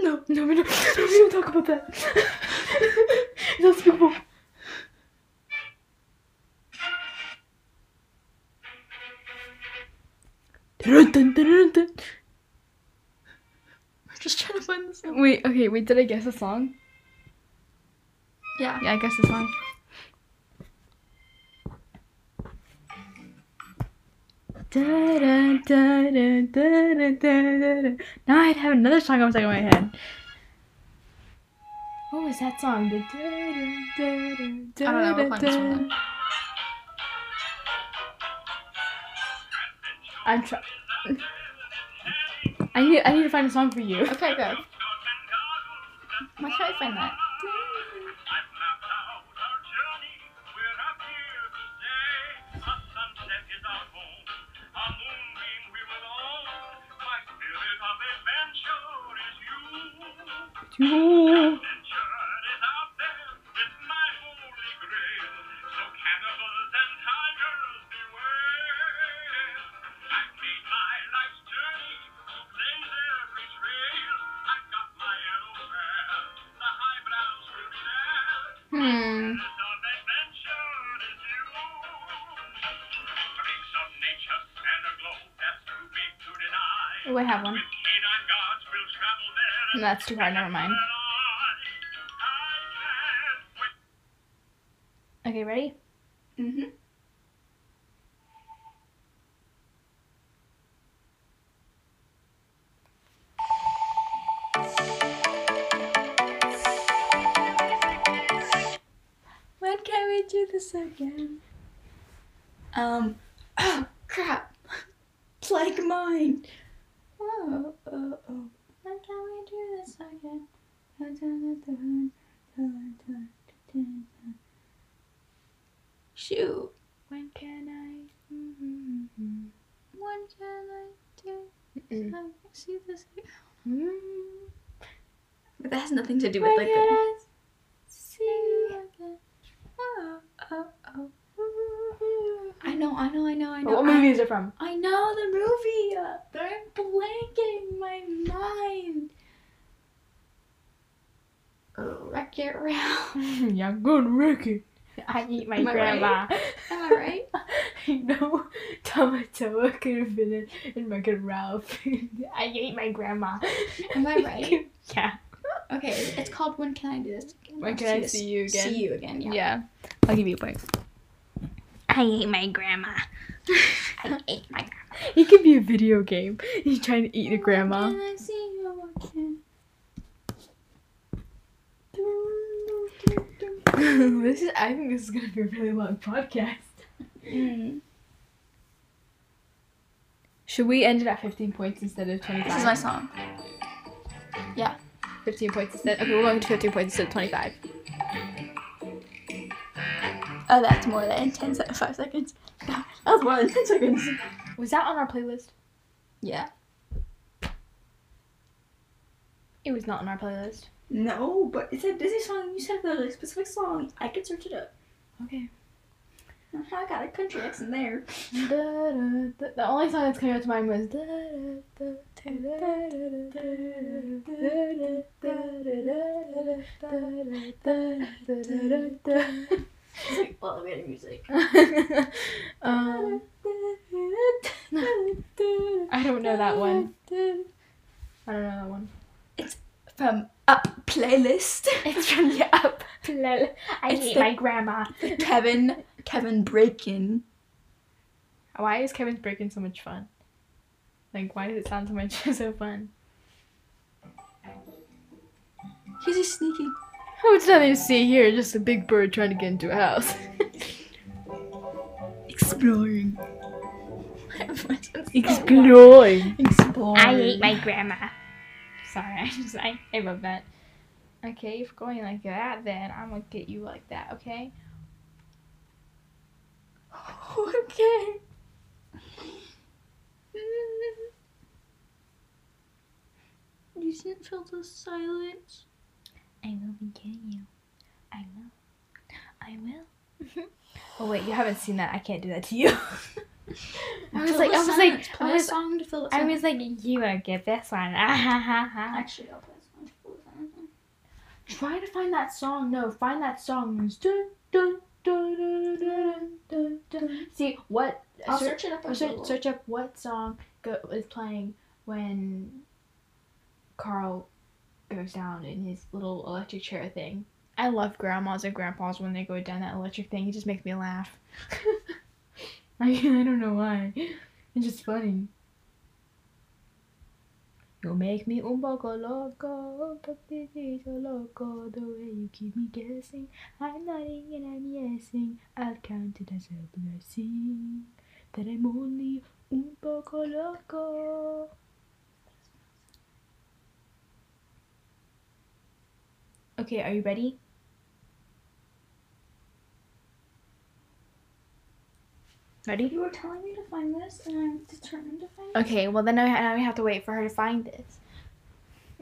No. No, we don't, we don't talk about that. dun, dun. We're just trying to find the song. Wait, okay, wait, did I guess a song? Yeah. Yeah, I guess the song. Now I have another song on the side of my head. What was that song? I don't know. We'll find. I'm trying. I need. I need to find a song for you. Okay, go. Why can't I find that? You. Hmm. I have one. That's too hard. Never mind. Okay, ready? Mm-hmm. When can we do this again? Um. Oh crap! Plague mine. Oh oh oh. When can we do this again? Shoot. When can I? When can I do Mm-mm. I see this? Mm. But that has nothing to do with When like can the. I see you again? Oh, oh, oh. I know, I know, I know, I know. What movie is it from? I, I know the movie, uh, but I'm blanking my mind. Wreck It Ralph. yeah, I'm gonna wreck it. I eat my Am I grandma. Am I right? I know Tamatoa could have been in, in Wreck It Ralph. I ate my grandma. Am I right? yeah. Okay, it's called When Can I Do This Again? When Can I This- See You Again? See You Again, yeah. Yeah. I'll give you a point. I ate my grandma. I ate my grandma. It could be a video game. He's trying to eat your grandma. When Can I See You Again? this is. I think this is gonna be a really long podcast. Mm. Should we end it at 15 points instead of 25? This is my song. Yeah. 15 points instead. Okay, we're going to 15 points instead of 25. Oh, that's more than 10 se- 5 seconds. That was more than 10 seconds. Was that on our playlist? Yeah. It was not on our playlist. No, but it's a Disney song. You said the specific song. I could search it up. Okay. Uh-huh, I got a country accent there. The only song that's coming up to mind was. It's like elevator music. um, I don't know that one. I don't know that one. It's from Up Playlist. It's from the up. Playlist. I It's hate the- my grandma. Kevin Kevin Brakin. Why is Kevin's Breaking so much fun? Like, why does it sound so much so fun? He's a sneaky. Oh, it's nothing to see here. Just a big bird trying to get into a house. Exploring. Exploring. Exploring. I hate my grandma. Sorry, I just I, I love that. Okay, if going like that, then I'm gonna get you like that. Okay. Okay. You didn't feel the silence. I will be getting you. I will. I will. oh wait, you haven't seen that. I can't do that to you. I was like, I was like, play I a was, song to fill the I was like, you will get this one. Actually, I'll play a song to fill the silence. Try to find that song. No, find that song. Dun, dun, dun, dun, dun, dun, dun. See what? I'll search, search it up on search, search up what song go, is playing when Carl goes down in his little electric chair thing. I love grandmas and grandpas when they go down that electric thing. It just makes me laugh. I, I don't know why. It's just funny. You make me un poco loco, poquitito loco, the way you keep me guessing. I'm nodding and I'm yesing, I'll count it as a blessing. That I'm only un poco loco. Okay, are you ready? Ready? You were telling me to find this, and I'm determined to find it. Okay, well then I, now we have to wait for her to find this.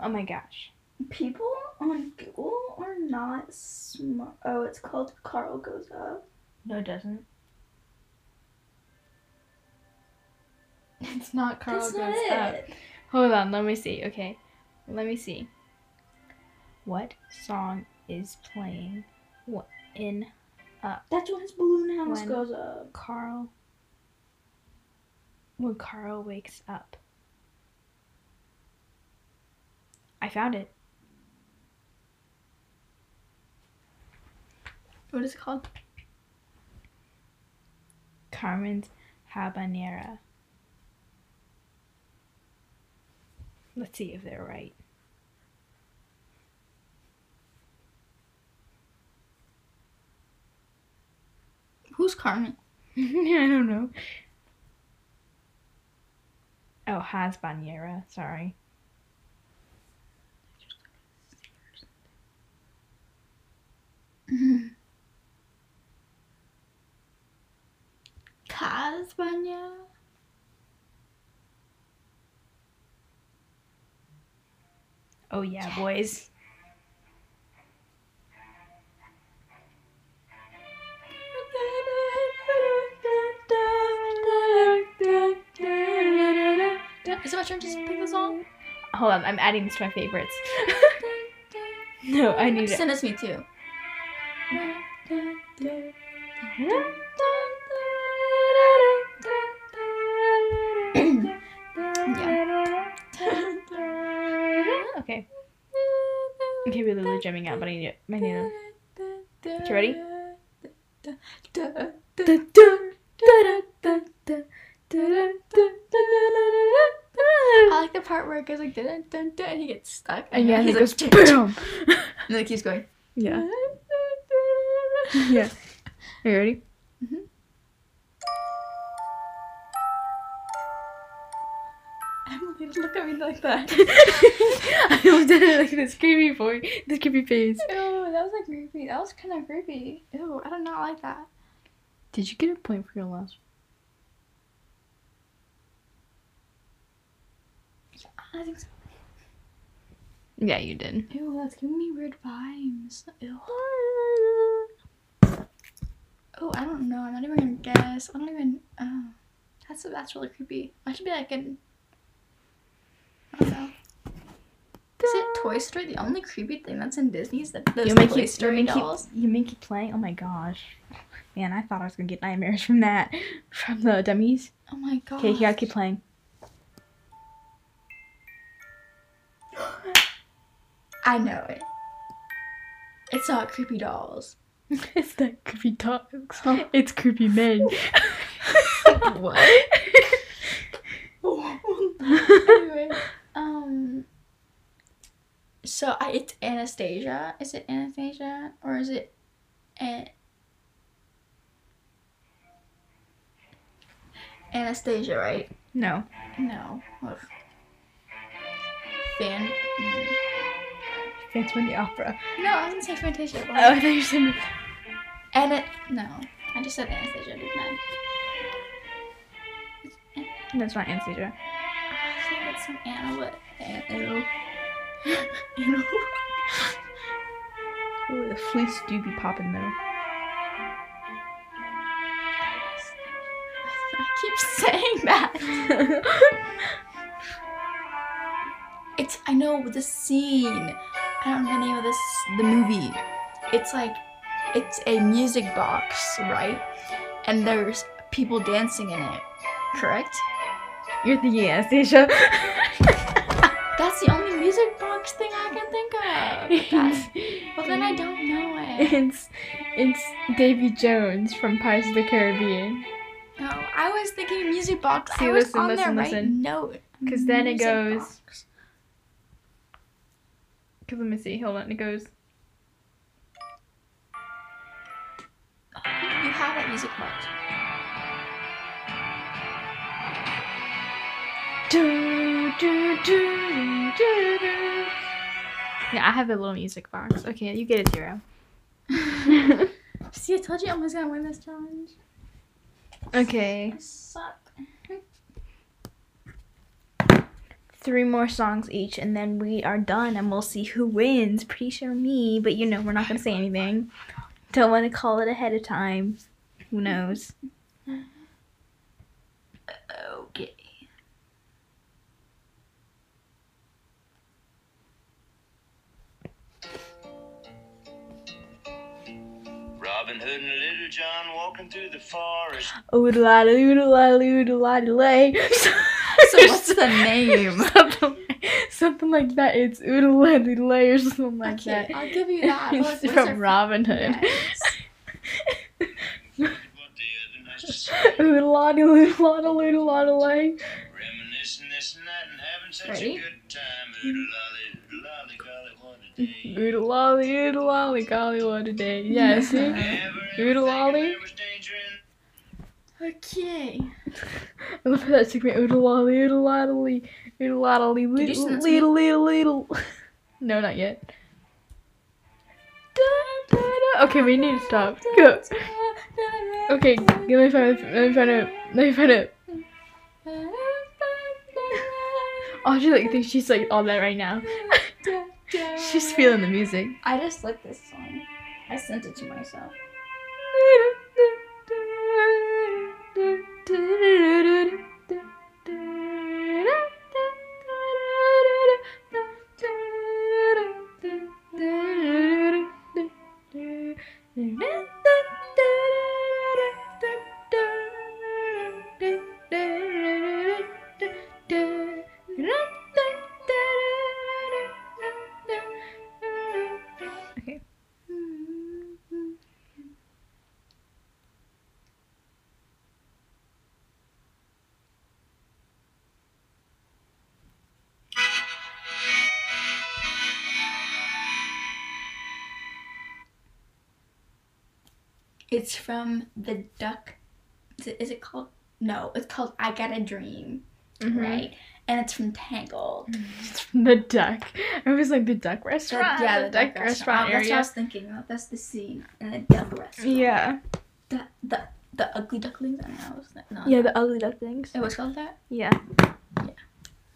Oh my gosh. People on Google are not smart. Oh, it's called Carl Goes Up. No, it doesn't. It's not Carl That's goes not up. it. Hold on, let me see. Okay, let me see. What song is playing in uh, That's when his balloon house When- goes up. Carl? When Carl wakes up. I found it. What is it called? Carmen's Habanera. Let's see if they're right. Who's Carmen? I don't know. Oh, has Banera. Sorry. Casbanya. Oh yeah, boys. Is it my turn to pick the song? Hold on, I'm adding this to my favorites. no, I need it. Send us me too. Okay. Okay, we're literally jamming out, but I need it. Need it. You ready? I like the part where it goes like dun dun dun and he gets stuck. And yeah, he's it goes like, boom. and then it keeps going. Yeah. Yeah. Are you ready? Mm-hmm. Emily, look at me like that. I looked at it like this creepy boy, this creepy face. Ew, that was like creepy. That was kind of creepy. Ew, I do not like that. Did you get a point for your last? I think so. Yeah, you did. Ew, that's giving me weird vibes. Ew. Oh, I don't know. I'm not even gonna guess. I don't even. Oh, that's that's really creepy. I should be like an. I don't know. Is it Toy Story? The only creepy thing that's in Disney is the those You make Toy keep, Story you make dolls. keep, you make playing. Oh my gosh, man! I thought I was gonna get nightmares from that, from the dummies. Oh my god. Okay, you gotta keep playing. I know it. It's not creepy dolls. it's not creepy dogs. It's creepy men. what? anyway, um. So I, it's Anastasia. Is it Anastasia or is it? An- Anastasia, right? No. No. Ugh. Fan. Phantom of the Opera. No, I didn't say Fantasia. Oh, I thought you said. And it. No, I just said Anastasia, didn't I? That's not Anastasia. I think it's some Anna, but Anna. Anna. Ooh, the fleece do be popping though. I keep saying that. It's I know the scene. I don't know the name of this the movie. It's like it's a music box, right? And there's people dancing in it. Correct? You're thinking Anastasia. That's the only music box thing I can think of. Well then I don't know it. it's it's Davy Jones from Pirates of the Caribbean. No, I was thinking music box. See, I was listen, on listen, right listen. note. 'Cause then it goes- box. Cause let me see. Hold on. It goes. You have that music box. Do, do, do, do, do. Yeah, I have a little music box. Okay, you get a zero. See, I told you I was gonna win this challenge. okay, I suck. Three more songs each, and then we are done, and we'll see who wins. Pretty sure me, but you know we're not gonna say anything. Don't want to call it ahead of time. Who knows? Okay. Robin Hood and Little John walking through the forest. Oodle oodle oodle lay. So what's the name? something, something like that. It's oodle lay or something like Okay, that. I'll give you that. What- It's what's from Robin Hood. Oodle. Reminiscing this and that and having such Ready? a good time. Oodle lolly, oodle lolly, golly, what a day. Oodle lolly, oodle lolly, golly, what a day. Yeah, see? Ever, ever Oodle thinking lolly. there was danger in Okay. I love how that took me oodle lolly, oodle lolly, oodle lolly, little, sing that to me? little, little, little. No, not yet. Da, da, da. Okay, we need to stop. Go. Okay, let me find it. Let me find it. Let me find it. Oh, she like thinks she's like all that right now. She's feeling the music. I just like this song. I sent it to myself. It's from the Duck. Is it, is it called? No, it's called I Got a Dream, Mhm. right? And it's from Tangled. It's from the duck. It was like the duck The- restaurant. yeah, the, duck, restaurant, Oh, That's what I was thinking of. That's the scene in the duck restaurant. Yeah. The the the ugly ducklings. I don't know. was that- No. Yeah, the ugly ducklings. It was called that. Yeah. Yeah.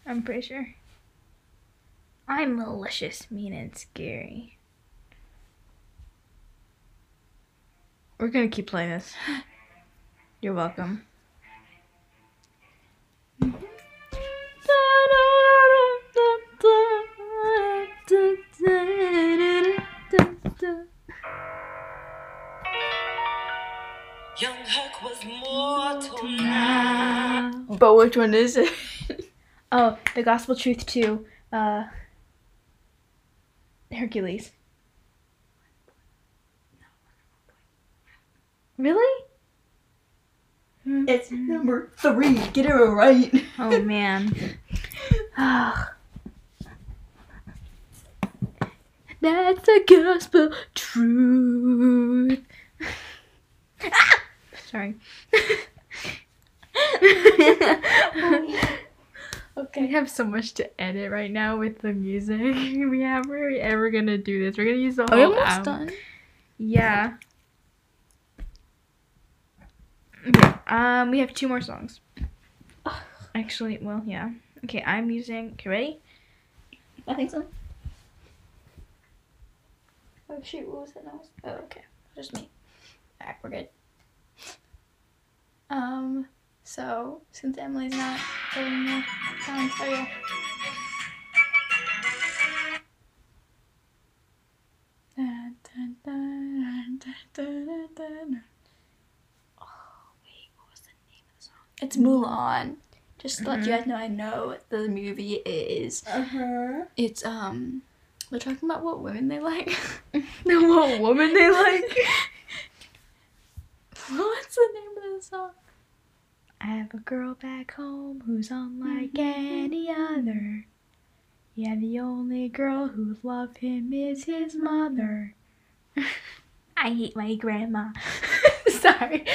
I'm pretty sure. I'm malicious, mean, and scary. We're gonna keep playing this. You're welcome. Young Herc was mortal now. But which one is it? Oh, the Gospel Truth 2. Uh, Hercules. Really? It's number three. Get it right. Oh man. That's the gospel truth. Ah! Sorry. Okay. We have so much to edit right now with the music we have. Are we ever gonna do this? We're gonna use the Are we whole almost album. done? Yeah. Okay. Um, we have two more songs. Actually, well, yeah. Okay, I'm using. Okay, ready? I think so. Oh shoot, what was that noise? Oh, okay. Just me. Alright, we're good. Um, so since Emily's not doing the. Dun, dun, dun, dun, dun, dun, dun. Oh, wait, what was the name of the song? It's Mulan. Just to let you guys know, I know what the movie is. Uh huh. It's um, they're talking about what women they like. no, what woman they like? What's the name of the song? I have a girl back home who's unlike any other. Yeah, the only girl who love him is his mother. I hate my grandma. Sorry.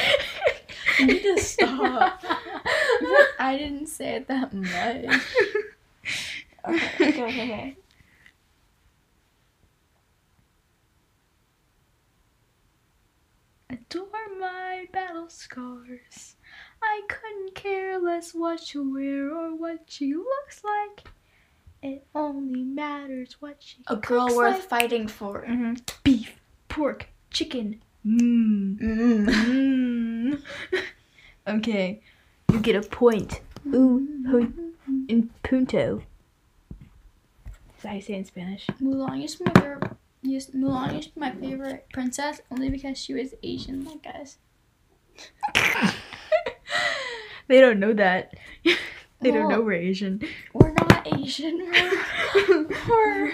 You need to stop. I didn't say it that much. Okay, okay, okay. Adore my battle scars. I couldn't care less what you wear or what she looks like. It only matters what she A girl worth like. fighting for. hmm Beef, pork, chicken. Mm. Mmm. okay, you get a point. Ooh, hu- in punto. Is that how you say it in Spanish? Mulan is my favorite. Used, Mulan be my favorite princess only because she was Asian like us. They don't know that. they don't know we're Asian. We're not Asian. We're we're,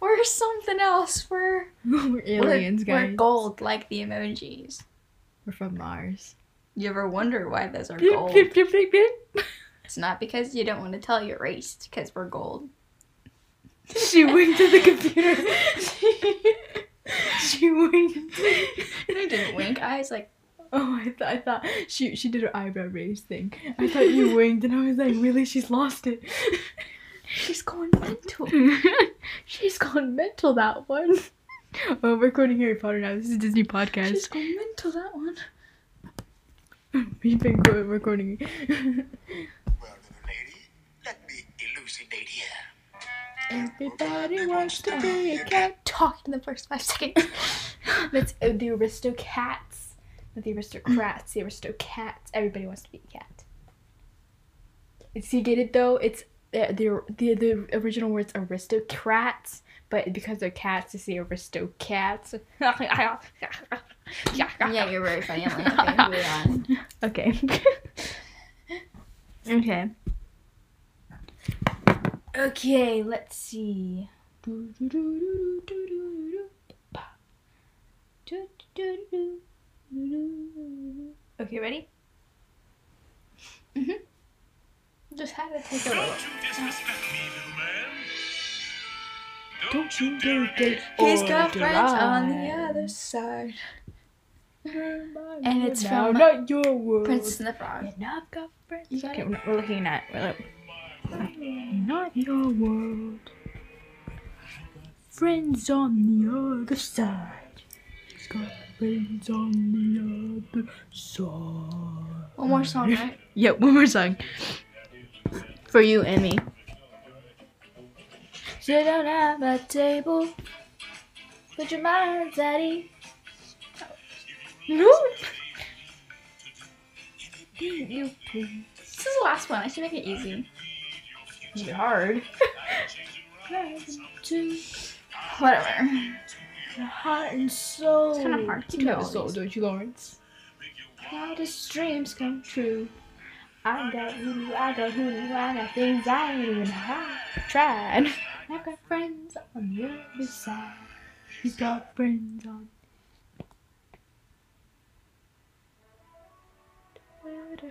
we're something else. We're We're aliens, we're, guys. We're gold like the emojis. We're from Mars. You ever wonder why those are gold? It's not because you don't want to tell your race. It's because we're gold. She winked at the computer. she winked. I didn't wink. I was like, Oh, I, th- I thought she she did her eyebrow raise thing. I thought you winked, and I was like, really? She's lost it. She's going mental. She's gone mental. That one. Oh, we're recording Harry Potter now. This is a Disney podcast. She's going mental. That one. We've been go- recording. Well, little lady, let me elucidate here. Everybody wants to be a cat. Talk in the first five seconds. That's uh, the Aristocats, not the Aristocrats. The Aristocats. Everybody wants to be a cat. See, you get it though? It's the the the original words aristocrats, but because they're cats, it's the aristocats. yeah, you're very funny. Emily. Okay, moving on. Okay. Okay. Okay, let's see. Okay, ready? Mm-hmm. Just had to take a Don't you disrespect me, little man. Don't you dare get He's or got friends on the other side. And it's now from not your world. Princess and the Frog. And I've got friends. You got Okay, it? we're, we're looking at. We're look- not your world. Friends on the other side. He's got friends on the other side. One more song, right? Yeah, one more song. For you and me. Sit down at my table. Put your minds at ease. No. You please. This is the last one. I should make it easy. Make it hard. Whatever. heart and soul. It's kinda hard to You know have soul, don't you, Lawrence? Wildest dreams come true. I got you, I got who, I got things I ain't even had. Tried. I got friends on the other side. You got friends on.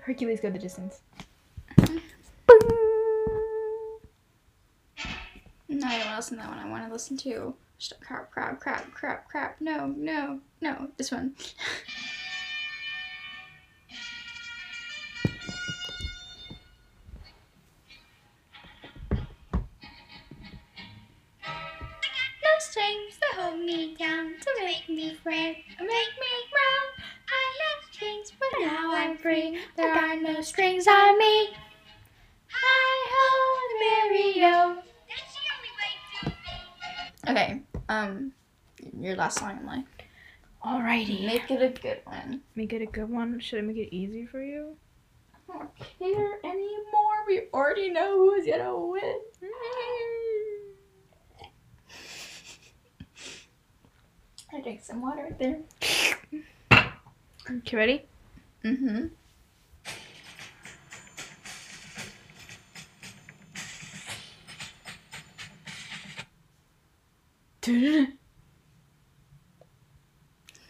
Hercules go the distance. No, I don't want to listen to that one. I want to listen to st- crap, crap, crap, crap, crap. No, no, no. This one. No strings that hold me down to make me fret or make me grow. I had strings, but now I'm free. There are no strings on me. Hi ho, Mario. Okay, um, your last song, Emily. Alrighty. Make it a good one. Make it a good one. Should I make it easy for you? I don't care anymore. We already know who's gonna win. I drink some water right there. Okay, ready? Mm-hmm.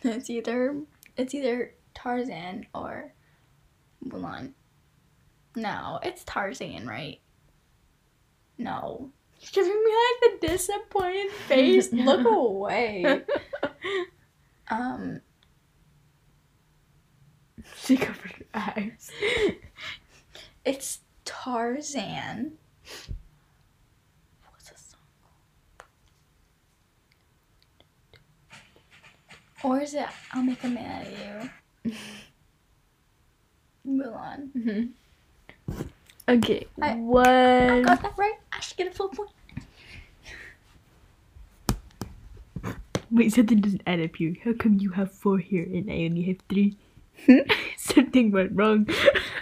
It's either it's either Tarzan or Mulan. No, it's Tarzan, right? No. You're giving me like the disappointed face. Look away. Um, she covered her eyes. it's Tarzan. What's the song called? Or is it I'll Make a Man Out of You? Mulan. Mm-hmm. Okay. I- one. I got that right. I should get a full point. Wait, something doesn't add up here. How come you have four here and I only have three? Hmm? something went wrong.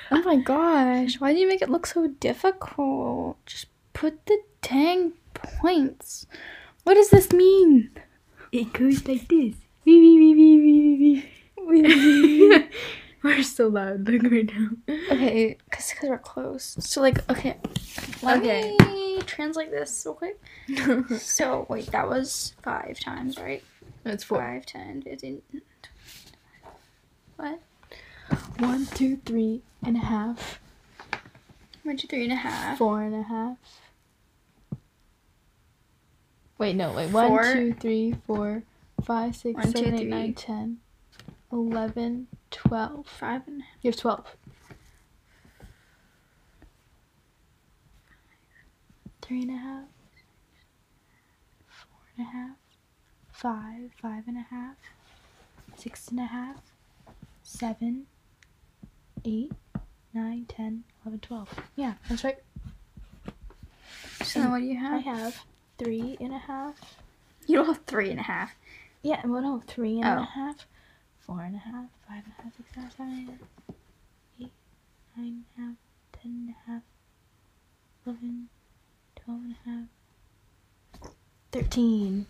Oh my gosh, why do you make it look so difficult? Just put the dang points. What does this mean? It goes like this. Wee wee wee wee wee wee wee. We're so loud, like right now. Okay, because cause we're close. So, like, okay. Let Okay. me translate this real quick. So, wait, that was five times, right? That's four. Five, ten, fifteen. What? One, two, three and a half. One, two, three and a half. Four and a half. Wait, no, wait. Four. One, two, three, four, five, six, One, two, seven, eight, three. nine, ten, eleven, twelve. Five and a half. You have twelve. Three and a half. Four and a half. Five, five and a half. Six and a half. Seven. Eight. Nine, ten, eleven, twelve. Yeah, that's right. So, then what do you have? I have? three and a half. You don't have three and a half. Yeah, well, no, three and a Oh. half, four and a half, five and a half, six and a half, seven and a half, eight, nine and a half, ten and a half, eleven, twelve and a half, thirteen.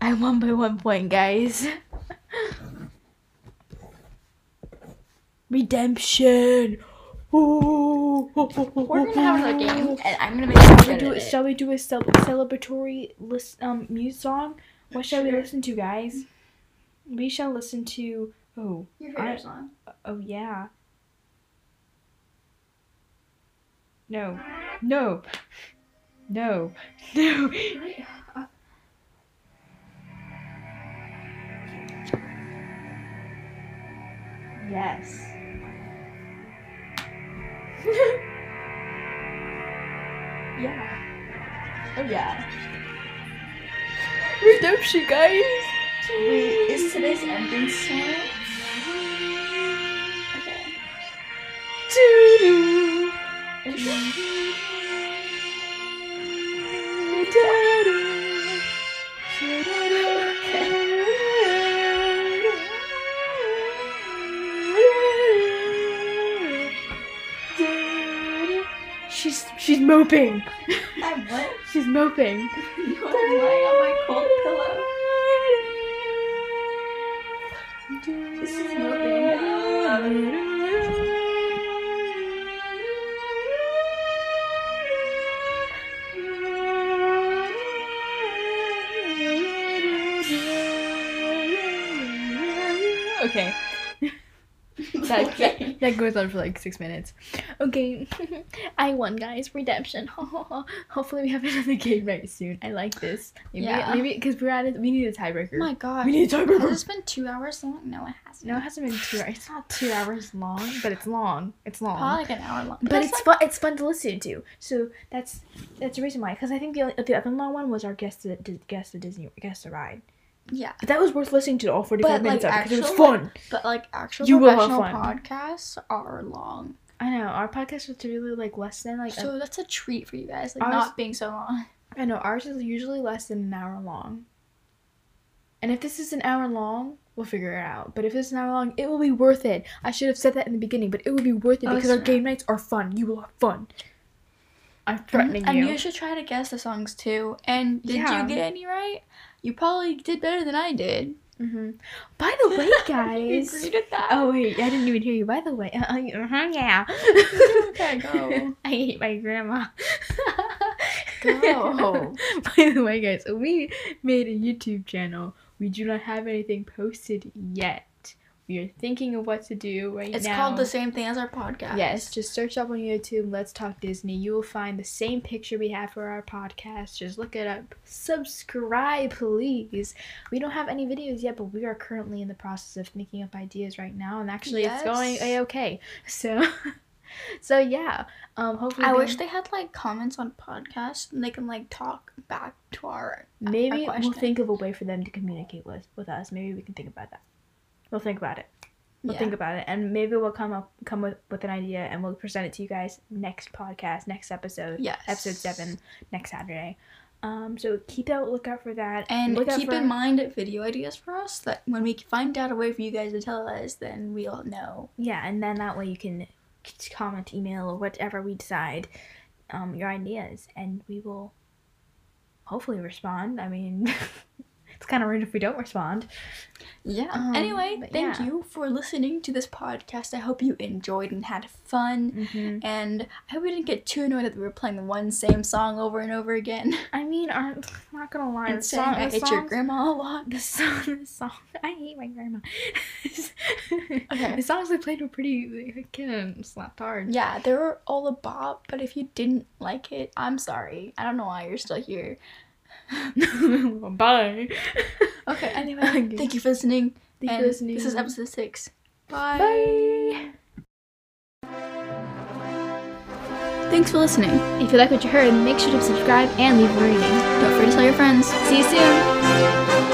I won by one point, guys. Redemption. Ooh. We're gonna have another game, and I'm gonna make Shall sure we do it? Shall we do a cel- celebratory list um muse song? What shall we listen to, guys? We shall listen to oh Your I- favorite song. oh yeah. No, no, no, no. Yes. yeah. Oh yeah. Redemption, guys. Wait, is today's ending song? Okay. Doo-doo. Are? She's she's moping. I'm what? She's moping. You are lying on my cold pillow. Moping. That goes on for like six minutes. Okay, I won, guys. Redemption. Hopefully, we have another game right soon. I like this. Maybe, Yeah. maybe because we're at it. We need a tiebreaker. Oh my god. we need a tiebreaker. Has this been two hours long? No, it hasn't. No, it hasn't been two. hours. It's not two hours long, but it's long. It's long. Probably like an hour long. but That's it's like- fun. It's fun to listen to. So that's that's the reason why. Because I think the the other long one was our guest to Di- guest to Disney guest to ride. Yeah. But that was worth listening to all 45 But, minutes like, of because it was actual, fun. But like actual You professional podcasts are long. I know our podcast was really like less than like. a- So that's a treat for you guys, like Ours- not being so long. I know ours is usually less than an hour long. And if this is an hour long, we'll figure it out. But if it's an hour long, it will be worth it. I should have said that in the beginning, but it will be worth it Oh, because our game nights are fun. You will have fun. I'm threatening and you. And you should try to guess the songs too. And did Yeah. you get any right? You probably did better than I did. hmm By the way, guys. agreed with that. oh wait, I didn't even hear you. By the way, uh, uh, yeah. Okay, go. I hate my grandma. Go. By the way, guys, we made a YouTube channel. We do not have anything posted yet. Are thinking of what to do right It's now. It's called the same thing as our podcast. Yes, just search up on YouTube, Let's Talk Disney. You will find the same picture we have for our podcast. Just look it up. Subscribe, please. We don't have any videos yet, but we are currently in the process of thinking up ideas right now, and actually it's going a okay. So, so yeah. Um, hopefully I they- wish they had like comments on podcasts and they can like talk back to our maybe our we'll think of a way for them to communicate with with us. Maybe we can think about that. We'll think about it. We'll Yeah. think about it, and maybe we'll come up come with, with an idea, and we'll present it to you guys next podcast, next episode, Yes. episode seven, next Saturday. Um, so keep out lookout for that, And keep for- in mind video ideas for us that when we find out a way for you guys to tell us, then we'll know. yeah, and then that way you can comment, email, or whatever we decide, um, your ideas, and we will hopefully respond. I mean, it's kind of rude if we don't respond. Yeah. Um, anyway, thank yeah. you for listening to this podcast. I hope you enjoyed and had fun. Mm-hmm. And I hope you didn't get too annoyed that we were playing the one same song over and over again. I mean, I'm not gonna lie. and saying song, I the hate your grandma a lot. The song, the song. I hate my grandma. Okay. The songs they played were pretty. They kind of slapped hard. Yeah, they were all a bop, but if you didn't like it, I'm sorry. I don't know why you're still here. Bye. Okay, anyway, Okay. thank you for listening. Thank you and for listening. This is episode six. Bye. Bye. Thanks for listening. If you like what you heard, make sure to subscribe and leave a rating. Don't forget to tell your friends. See you soon.